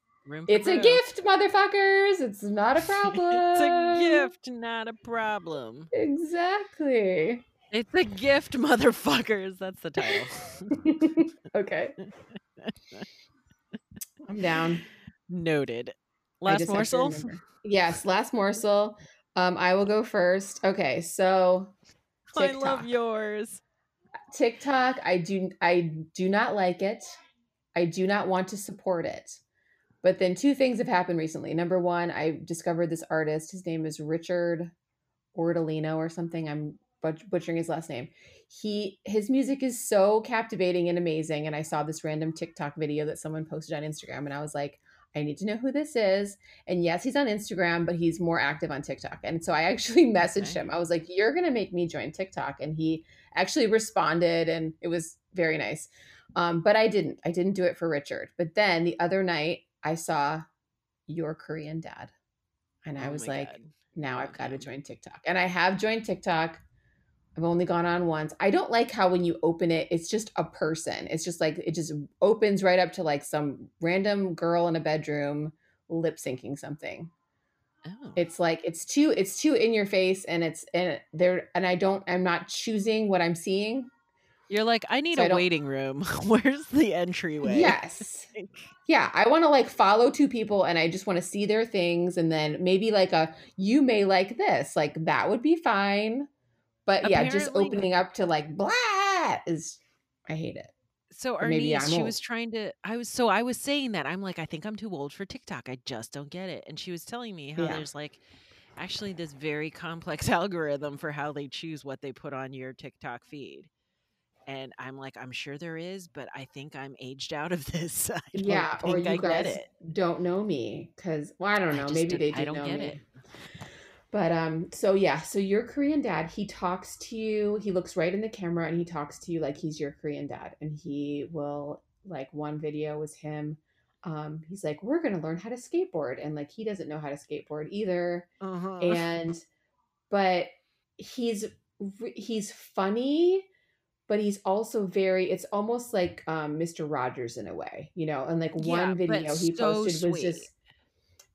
it's a gift motherfuckers it's not a problem <laughs> it's a gift, not a problem. exactly It's a gift, motherfuckers. That's the title. <laughs> okay i'm down Noted. Last just have to morsel. yes last morsel um i will go first okay so <laughs> I love yours. TikTok, I do I do not like it. I do not want to support it. But then two things have happened recently. Number one, I discovered this artist. His name is Richard Ordolino or something. I'm butch- butchering his last name. He his music is so captivating and amazing. And I saw this random TikTok video that someone posted on Instagram, and I was like, I need to know who this is. And yes, he's on Instagram, but he's more active on TikTok. And so I actually <laughs> messaged Okay. him. I was like, You're gonna make me join TikTok. And he actually responded and it was very nice. Um, but I didn't. I didn't do it for Richard. But then the other night I saw your Korean dad. And I Oh was like, God. now I've got to join TikTok. And I have joined TikTok. I've only gone on once. I don't like how when you open it, it's just a person. It's just like it just opens right up to like some random girl in a bedroom lip syncing something. Oh. It's like it's too it's too in your face and it's and there and I don't I'm not choosing what I'm seeing. You're like, I need So I a don't- waiting room. <laughs> Where's the entryway? Yes. <laughs> Yeah, I want to like follow two people and I just want to see their things and then maybe like a you may like this. Like that would be fine. But yeah, just opening up to like blah is I hate it. So Or maybe she old. was trying to. I was so I was saying that I'm like, I think I'm too old for TikTok. I just don't get it. And she was telling me how Yeah. there's like actually this very complex <laughs> algorithm for how they choose what they put on your TikTok feed. And I'm like, I'm sure there is, but I think I'm aged out of <laughs> this. I yeah, or you I guys get it. don't know me cuz well, I don't know, just maybe they I do don't know get me. it. But um so yeah, so your Korean dad, he talks to you, he looks right in the camera and he talks to you like he's your Korean dad. And he will like one video was him um he's like we're going to learn how to skateboard. And like he doesn't know how to skateboard either. Uh-huh. and but he's he's funny but he's also very it's almost like um Mr. Rogers in a way, you know, and like Yeah, one video he so posted was just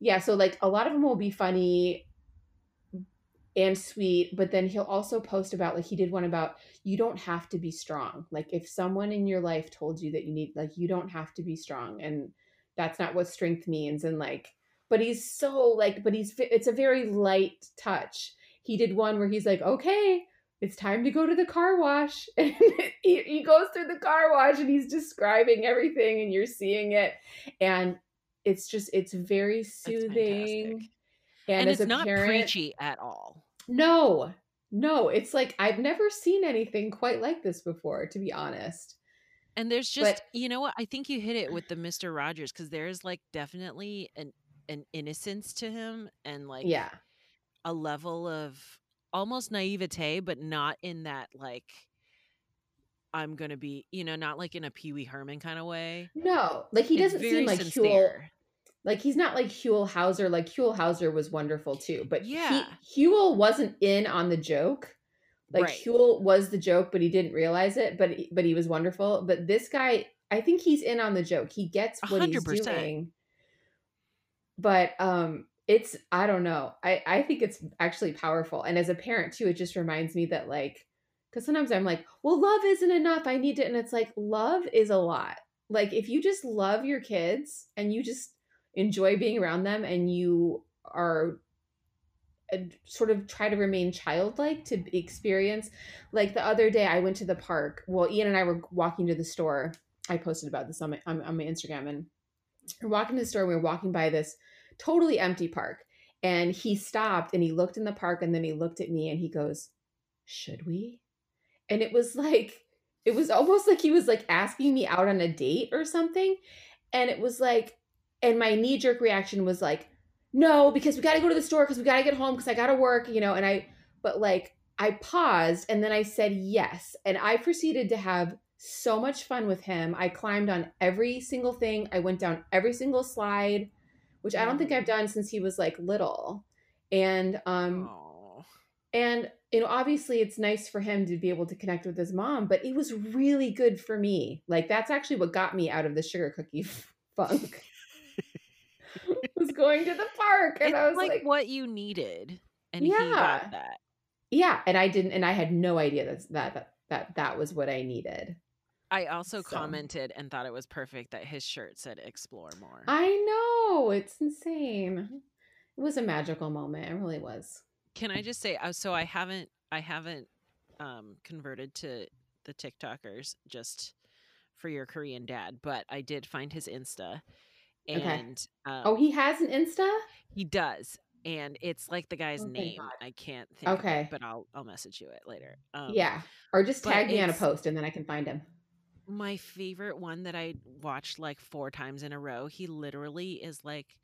yeah, so like a lot of them will be funny and sweet, but then he'll also post about like he did one about you don't have to be strong. Like if someone in your life told you that you need like you don't have to be strong and that's not what strength means and like but he's so like but he's it's a very light touch. He did one where he's like, "Okay, it's time to go to the car wash." <laughs> And he, he goes through the car wash and he's describing everything and you're seeing it and it's just it's very soothing. And, And, it's not parent, preachy at all. No, no, it's like I've never seen anything quite like this before, to be honest. And there's just, But- you know what? I think you hit it with the Mr. Rogers because there's like definitely an an innocence to him and like yeah, a level of almost naivete, but not in that like I'm gonna be, you know, not like in a Pee Wee Herman kind of way. no, like he doesn't seem like sincere. Like he's not like Huell Howser. Like Huell Howser was wonderful too, but Yeah. he, Huell wasn't in on the joke. Like Right. Huell was the joke, but he didn't realize it. But he- but he was wonderful. But this guy, I think he's in on the joke. He gets what he's hundred percent. doing. But um, it's I don't know. I I think it's actually powerful. And as a parent too, it just reminds me that like cuz sometimes I'm like, "Well, love isn't enough. I need to." And it's like love is a lot. Like if you just love your kids and you just enjoy being around them and you are uh, sort of try to remain childlike to experience like the other day I went to the park. Well, Ian and I were walking to the store. I posted about this on my on, on my Instagram and we're walking to the store. We were walking by this totally empty park. And he stopped and he looked in the park and then he looked at me and he goes, Should we? And it was like, it was almost like he was like asking me out on a date or something. And it was like, and my knee jerk reaction was like, no, because we got to go to the store because we got to get home because I got to work, you know. And I, but like, I paused and then I said yes. And I proceeded to have so much fun with him. I climbed on every single thing, I went down every single slide which I don't think I've done since he was like little. And um Aww. and you know, obviously it's nice for him to be able to connect with his mom, but it was really good for me. Like that's actually what got me out of the sugar cookie <laughs> funk. <laughs> was going to the park and it's I was like, like, what you needed. And yeah. he got that. Yeah, and I didn't and I had no idea that that that that, that was what I needed. I also so. commented and thought it was perfect that his shirt said explore more. I know. It's insane. It was a magical moment. It really was. Can I just say uh, so I haven't I haven't um converted to the TikTokers just for your Korean dad, but I did find his Insta. And okay. um, oh, he has an Insta? He does. And it's like the guy's oh, name. I can't think okay. It, but I'll I'll message you it later. Um, yeah. Or just tag me on a post and then I can find him my favorite one that I watched like four times in a row, he literally is like,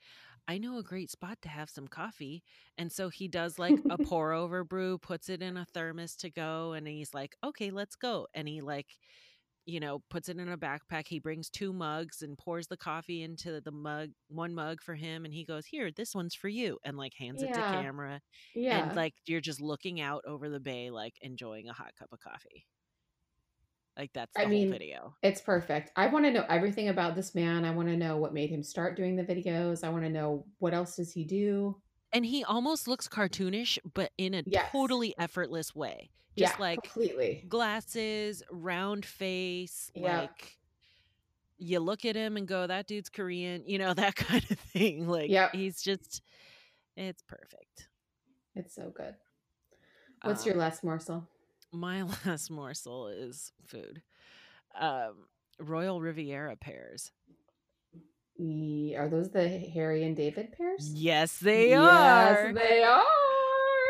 I know a great spot to have some coffee. And so he does like a <laughs> pour over brew, puts it in a thermos to go, and he's like, okay, let's go. And he like, you know, puts it in a backpack. He brings two mugs and pours the coffee into the mug, one mug for him. And he goes, Here, this one's for you. And like hands yeah. it to camera. Yeah. And like you're just looking out over the bay, like enjoying a hot cup of coffee. Like that's the I mean, video. It's perfect. I want to know everything about this man. I want to know what made him start doing the videos. I want to know what else does he do. And he almost looks cartoonish, but in a yes. totally effortless way. Just yeah, like completely glasses, round face, yeah. like you look at him and go, "That dude's Korean," you know <laughs> that kind of thing. Like, yeah, he's just, it's perfect. It's so good. What's um, your last morsel? my <laughs> last morsel is food. Um, Royal Riviera pears. Are those the Harry and David pears? Yes, they are. Yes, they are.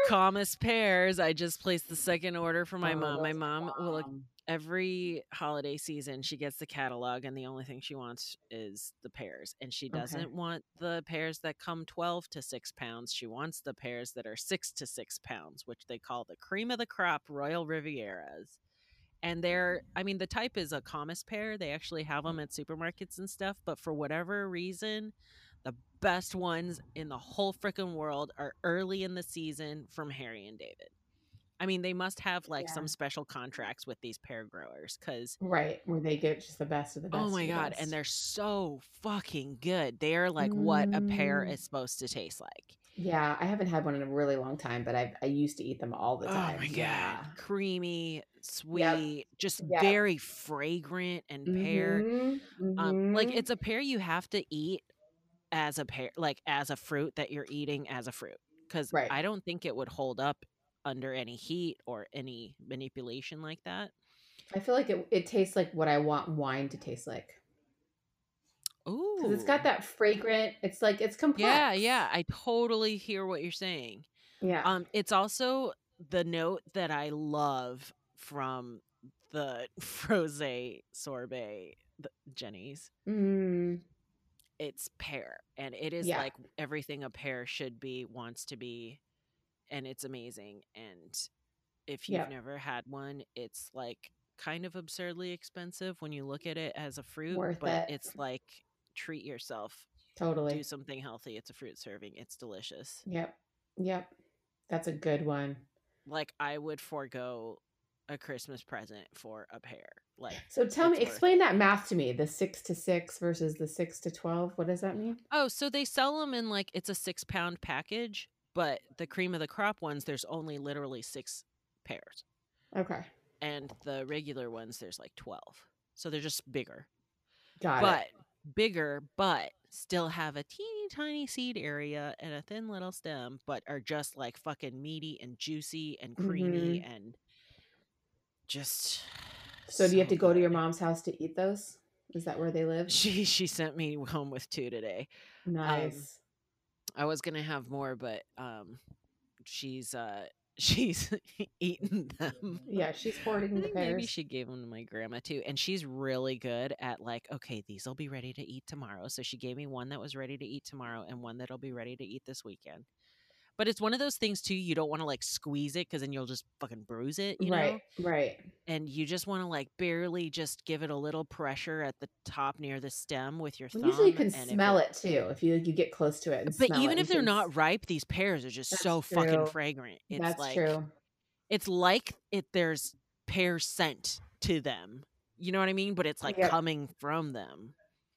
Comice pears. I just placed the second order for my oh, mom. My mom will every holiday season she gets the catalog and the only thing she wants is the pears and she doesn't okay. want the pears that come 12 to 6 pounds she wants the pears that are 6 to 6 pounds which they call the cream of the crop royal rivieras and they're i mean the type is a Comice pear they actually have them at supermarkets and stuff but for whatever reason the best ones in the whole freaking world are early in the season from harry and david I mean, they must have like yeah. some special contracts with these pear growers because right where they get just the best of the best. Oh my god! Best. And they're so fucking good. They are like mm. what a pear mm. is supposed to taste like. Yeah, I haven't had one in a really long time, but I I used to eat them all the time. Oh my yeah. god, creamy, sweet, yep. just yep. very fragrant and pear. Mm-hmm. Um, like mm-hmm. it's a pear you have to eat as a pear, like as a fruit that you're eating as a fruit because right. I don't think it would hold up under any heat or any manipulation like that. I feel like it, it tastes like what I want wine to taste like. Ooh. Because it's got that fragrant, it's like, it's complex. Yeah, yeah. I totally hear what you're saying. Yeah. Um, It's also the note that I love from the <laughs> froze sorbet, the Jeni's. Mm. It's pear, and it is yeah. like everything a pear should be, wants to be, and it's amazing. And if you've yep. never had one, it's like kind of absurdly expensive when you look at it as a fruit, Worth but it. it's like treat yourself. Totally. Do something healthy. It's a fruit serving. It's delicious. Yep. Yep. That's a good one. Like I would forego a Christmas present for a pear. Like So tell me, it's worth explain that math to me. The six to six versus the six to twelve. What does that mean? Oh, so they sell them in like it's a six pound package, but the cream of the crop ones, there's only literally six pears, Okay, and the regular ones, there's like twelve. So they're just bigger, got but it. bigger, but still have a teeny tiny seed area and a thin little stem, but are just like fucking meaty and juicy and creamy mm-hmm. and just. So do you have to go to your mom's house to eat those? Is that where they live? She she sent me <laughs> home with two today. Nice. I was gonna have more, but um, she's uh <laughs> she's eaten them. yeah, she's hoarding the think maybe she gave them to my grandma too, and she's really good at like, okay, these will be ready to eat tomorrow. So she gave me one that was ready to eat tomorrow, and one that'll be ready to eat this weekend. But it's one of those things too. You don't want to like squeeze it because then you'll just fucking bruise it, you know. right, right. And you just want to like barely just give it a little pressure at the top near the stem with your Well, thumb. usually you can smell it too if you you get close to it. And But even it, if they're not ripe, these pears are just so fucking fragrant. It's that's like true. it's like it there's pear scent to them. You know what I mean? But it's like coming from them.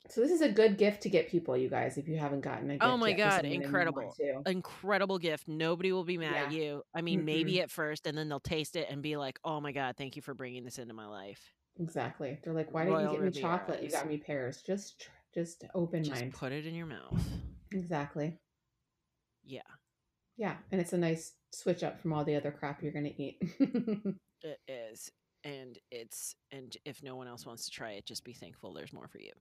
So this is a good gift to get people, you guys, if you haven't gotten a oh gift. Oh my God, someone and you want incredible. Incredible gift. Nobody will be mad at you. I mean, maybe at first, and then they'll taste it and be like, "Oh my god, thank you for bringing this into my life." Exactly. They're like, why didn't you Royal get me chocolate? You Rivieras. got me pears. Just just open Just mind. put it in your mouth. Exactly. Yeah, Yeah, and it's a nice switch up from all the other crap you're gonna eat. <laughs> it is, and it's and if no one else wants to try it, just be thankful there's more for you.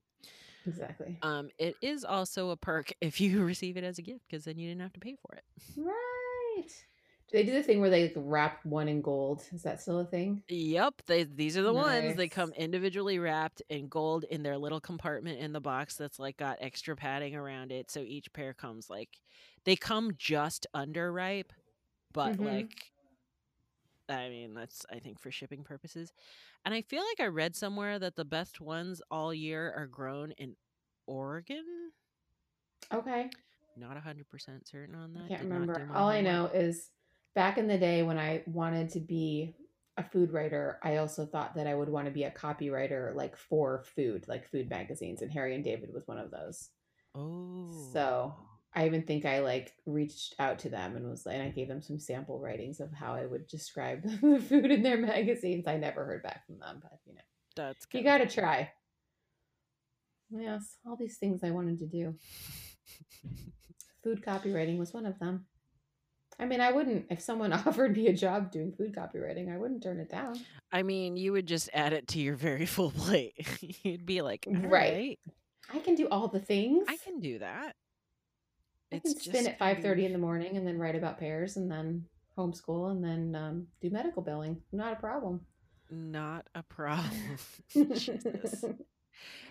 Exactly. Um, it is also a perk <laughs> if you receive it as a gift because then you didn't have to pay for it. Right. Do they do the thing where they like, wrap one in gold? Is that still a thing? Yep, they these are the ones. They come individually wrapped in gold in their little compartment in the box that's like got extra padding around it. So each pear comes like they come just under ripe, but Mhm. like I mean that's I think for shipping purposes. And I feel like I read somewhere that the best ones all year are grown in Oregon. Okay. Not hundred percent certain on that. I can't Did remember. All I know is back in the day when I wanted to be a food writer, I also thought that I would want to be a copywriter like for food, like food magazines, and Harry and David was one of those. Oh, So I even think I like reached out to them and was and I gave them some sample writings of how I would describe <laughs> the food in their magazines. I never heard back from them, but you know, that's you got to try. Yes, all these things I wanted to do. <laughs> Food copywriting was one of them. I mean, I wouldn't if someone <laughs> offered me a job doing food copywriting, I wouldn't turn it down. I mean, you would just add it to your very full plate. You'd be like, "All Right. right, I can do all the things. I can do that. I It's can spin just at five thirty in the morning and then write about pears and then homeschool and then um, do medical billing. Not a problem. not a problem. <laughs> <laughs>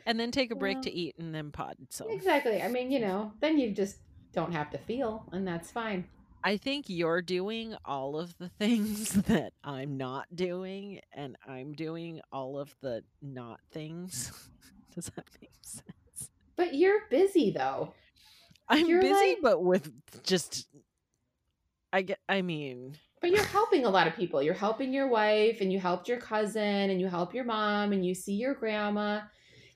And then take a break Well, to eat and then pod. So exactly. I mean, you know, then you just don't have to feel, and that's fine. I think you're doing all of the things <laughs> that I'm not doing, and I'm doing all of the not things. Does that make sense? But you're busy though. I'm You're busy, like- but with just. I get. I mean, But you're helping a lot of people. You're helping your wife, and you helped your cousin, and you help your mom, and you see your grandma,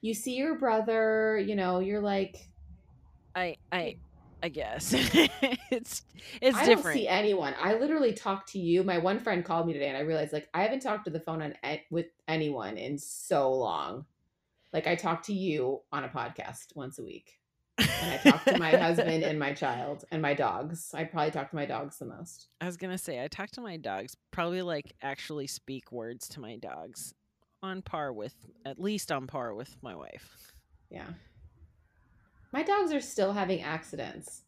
you see your brother. You know, you're like, I I I guess <laughs> it's it's I different. don't see anyone. I literally talked to you. My one friend called me today, and I realized like I haven't talked to the phone on with anyone in so long. Like I talk to you on a podcast once a week, and I talk to my husband <laughs> and my child and my dogs. I probably talk to my dogs the most. I was gonna say I talk to my dogs. Probably like actually speak words to my dogs, on par with at least on par with my wife. Yeah. My dogs are still having accidents.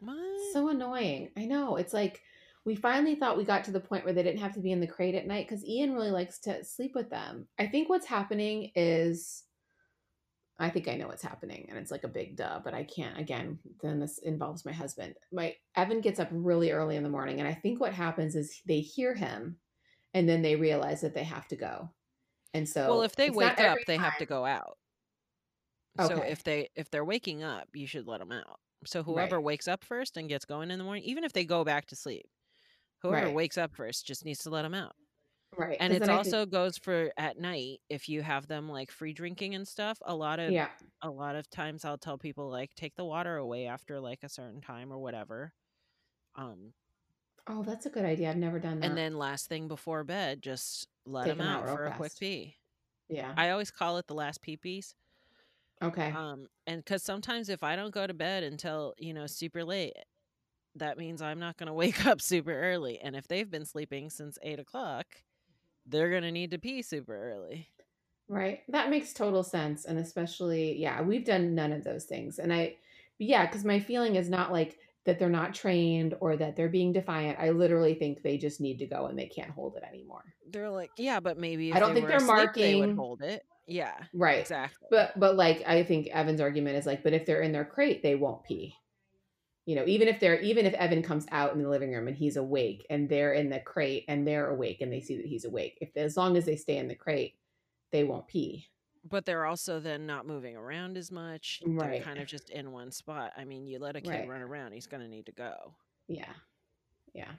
What? So annoying. I know. It's like we finally thought we got to the point where they didn't have to be in the crate at night because Ian really likes to sleep with them. I think what's happening is I think I know what's happening and it's like a big duh, but I can't again, then this involves my husband. My Evan gets up really early in the morning and I think what happens is they hear him and then they realize that they have to go. And so well, if they wake up, they have to go out. So if they if they're waking up, you should let them out. So whoever Right. wakes up first and gets going in the morning, even if they go back to sleep, whoever Right. wakes up first just needs to let them out. Right. And it then I think also goes for at night if you have them like free drinking and stuff. A lot of yeah. a lot of times I'll tell people like take the water away after like a certain time or whatever. Um Oh, that's a good idea. I've never done that. and then last thing before bed just let them 'em out out for a quick pee. yeah. I always call it the last pee pees. Okay. Um and cuz sometimes if I don't go to bed until, you know, super late, that means I'm not going <laughs> to wake up super early. And if they've been sleeping since eight o'clock, they're going to need to pee super early. Right. That makes total sense. And especially, yeah, we've done none of those things. And I, yeah, because my feeling is not like that they're not trained or that they're being defiant. I literally think they just need to go and they can't hold it anymore. They're like, yeah, but maybe if I don't they think they're asleep, they would hold it. Yeah, Right. exactly. But, but like, I think Evan's argument is like, but if they're in their crate, they won't pee. You know, even if they're, even if Evan comes out in the living room and he's awake and they're in the crate and they're awake and they see that he's awake, if as long as they stay in the crate, they won't pee. but they're also then not moving around as much. Right. They're kind of just in one spot. I mean, you let a kid Right. run around, he's going to need to go. Yeah. Yeah.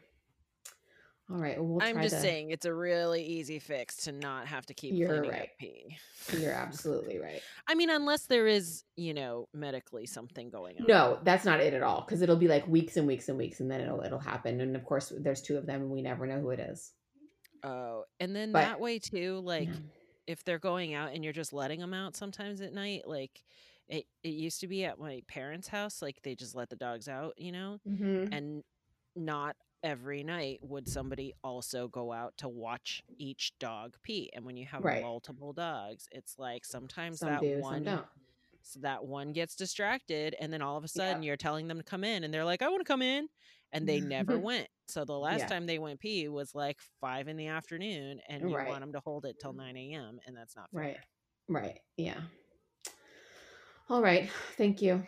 All right. Well, we'll I'm just to, saying it's a really easy fix to not have to keep You're cleaning right. up pee. You're <laughs> absolutely right. I mean, unless there is, you know, medically something going on. No, that's not it at all. Because it'll be like weeks and weeks and weeks, and then it'll it'll happen. And of course, there's two of them, and we never know who it is. Oh, and then But- that way too, like Yeah. if they're going out and you're just letting them out sometimes at night, like it, it used to be at my parents' house, like they just let the dogs out, you know, Mhm. and not every night would somebody also go out to watch each dog pee. And when you have Right. multiple dogs, it's like sometimes Some that do, one so that one gets distracted and then all of a Yeah. sudden you're telling them to come in and they're like, I want to come in. And they mm-hmm. never <laughs> went. So the last Yeah. time they went pee was like five in the afternoon and you Right. want them to hold it till 9 a.m. And that's not fair. Right. Right. Yeah. All right. Thank you.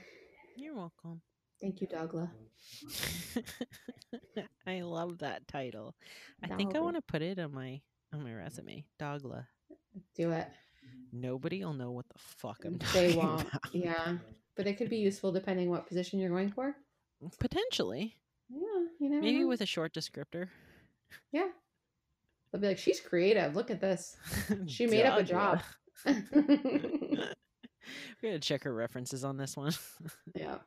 You're welcome. Thank you, Dougla. <laughs> I love that title. I think I Dogla. want to put it on my on my resume. Dogla. Do it. Nobody will know what the fuck I'm mm, <laughs> They talking won't. about. Yeah. But it could be useful depending what position you're going for. Potentially. Yeah. You never Maybe know. with a short descriptor. Yeah. They'll be like, she's creative. Look at this. <laughs> She made up a job. Dogla. we gotta check her references on this one. Yeah.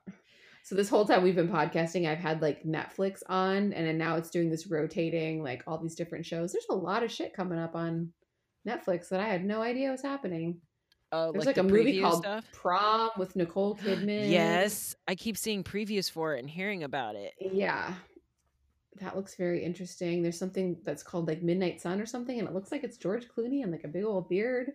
So this whole time we've been podcasting, I've had like Netflix on, and then now it's doing this rotating, like all these different shows. There's a lot of shit coming up on Netflix that I had no idea was happening. Oh, There's like, like, a movie called stuff. Prom with Nicole Kidman. Yes, I keep seeing previews for it and hearing about it. Yeah. That looks very interesting. There's something that's called like Midnight Sun or something, and it looks like it's George Clooney and like a big old beard.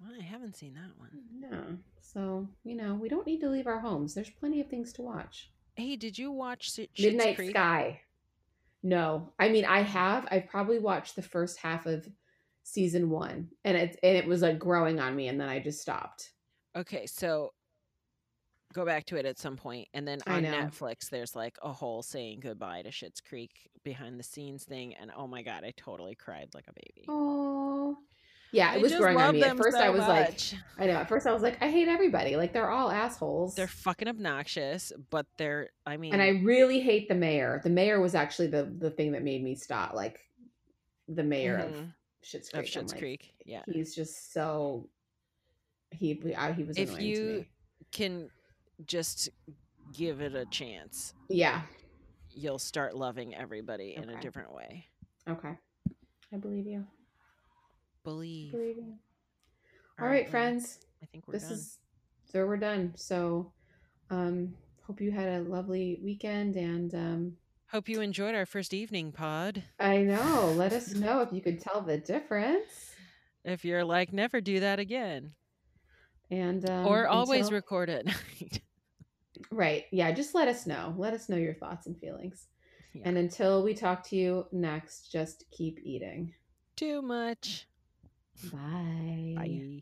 Well, I haven't seen that one. No. So, you know, we don't need to leave our homes. There's plenty of things to watch. Hey, did you watch Sh- Midnight Creek? Sky. No, I mean I have. I've probably watched the first half of season one, and it and it was like growing on me, and then I just stopped. Okay, so go back to it at some point, and then on. Netflix, there's like a whole saying goodbye to Schitt's Creek behind the scenes thing, and oh my god, I totally cried like a baby. Oh, yeah, it was growing on me. At first, so I was like. I know. At first, I was like, I hate everybody. Like they're all assholes. they're fucking obnoxious, but they're. I mean, and I really hate the mayor. The mayor was actually the the thing that made me stop. Like the mayor of mhm, Schitt's of Creek. I'm Schitt's like, Creek. Yeah, He's just so. He he was If you- can just give it a chance. Yeah. You'll start loving everybody in a different way. Okay. I believe you. Believe. believe. All All right, friends. I think we're This done. is so we're done. So um hope you had a lovely weekend and um Hope you enjoyed our first evening pod. I know. Let us know if you could tell the difference. If you're like, never do that again, And um, or always until- record at <laughs> night. right. Yeah, just let us know. Let us know your thoughts and feelings. Yeah. And until we talk to you next, just keep eating. Too much. Bye. Bye.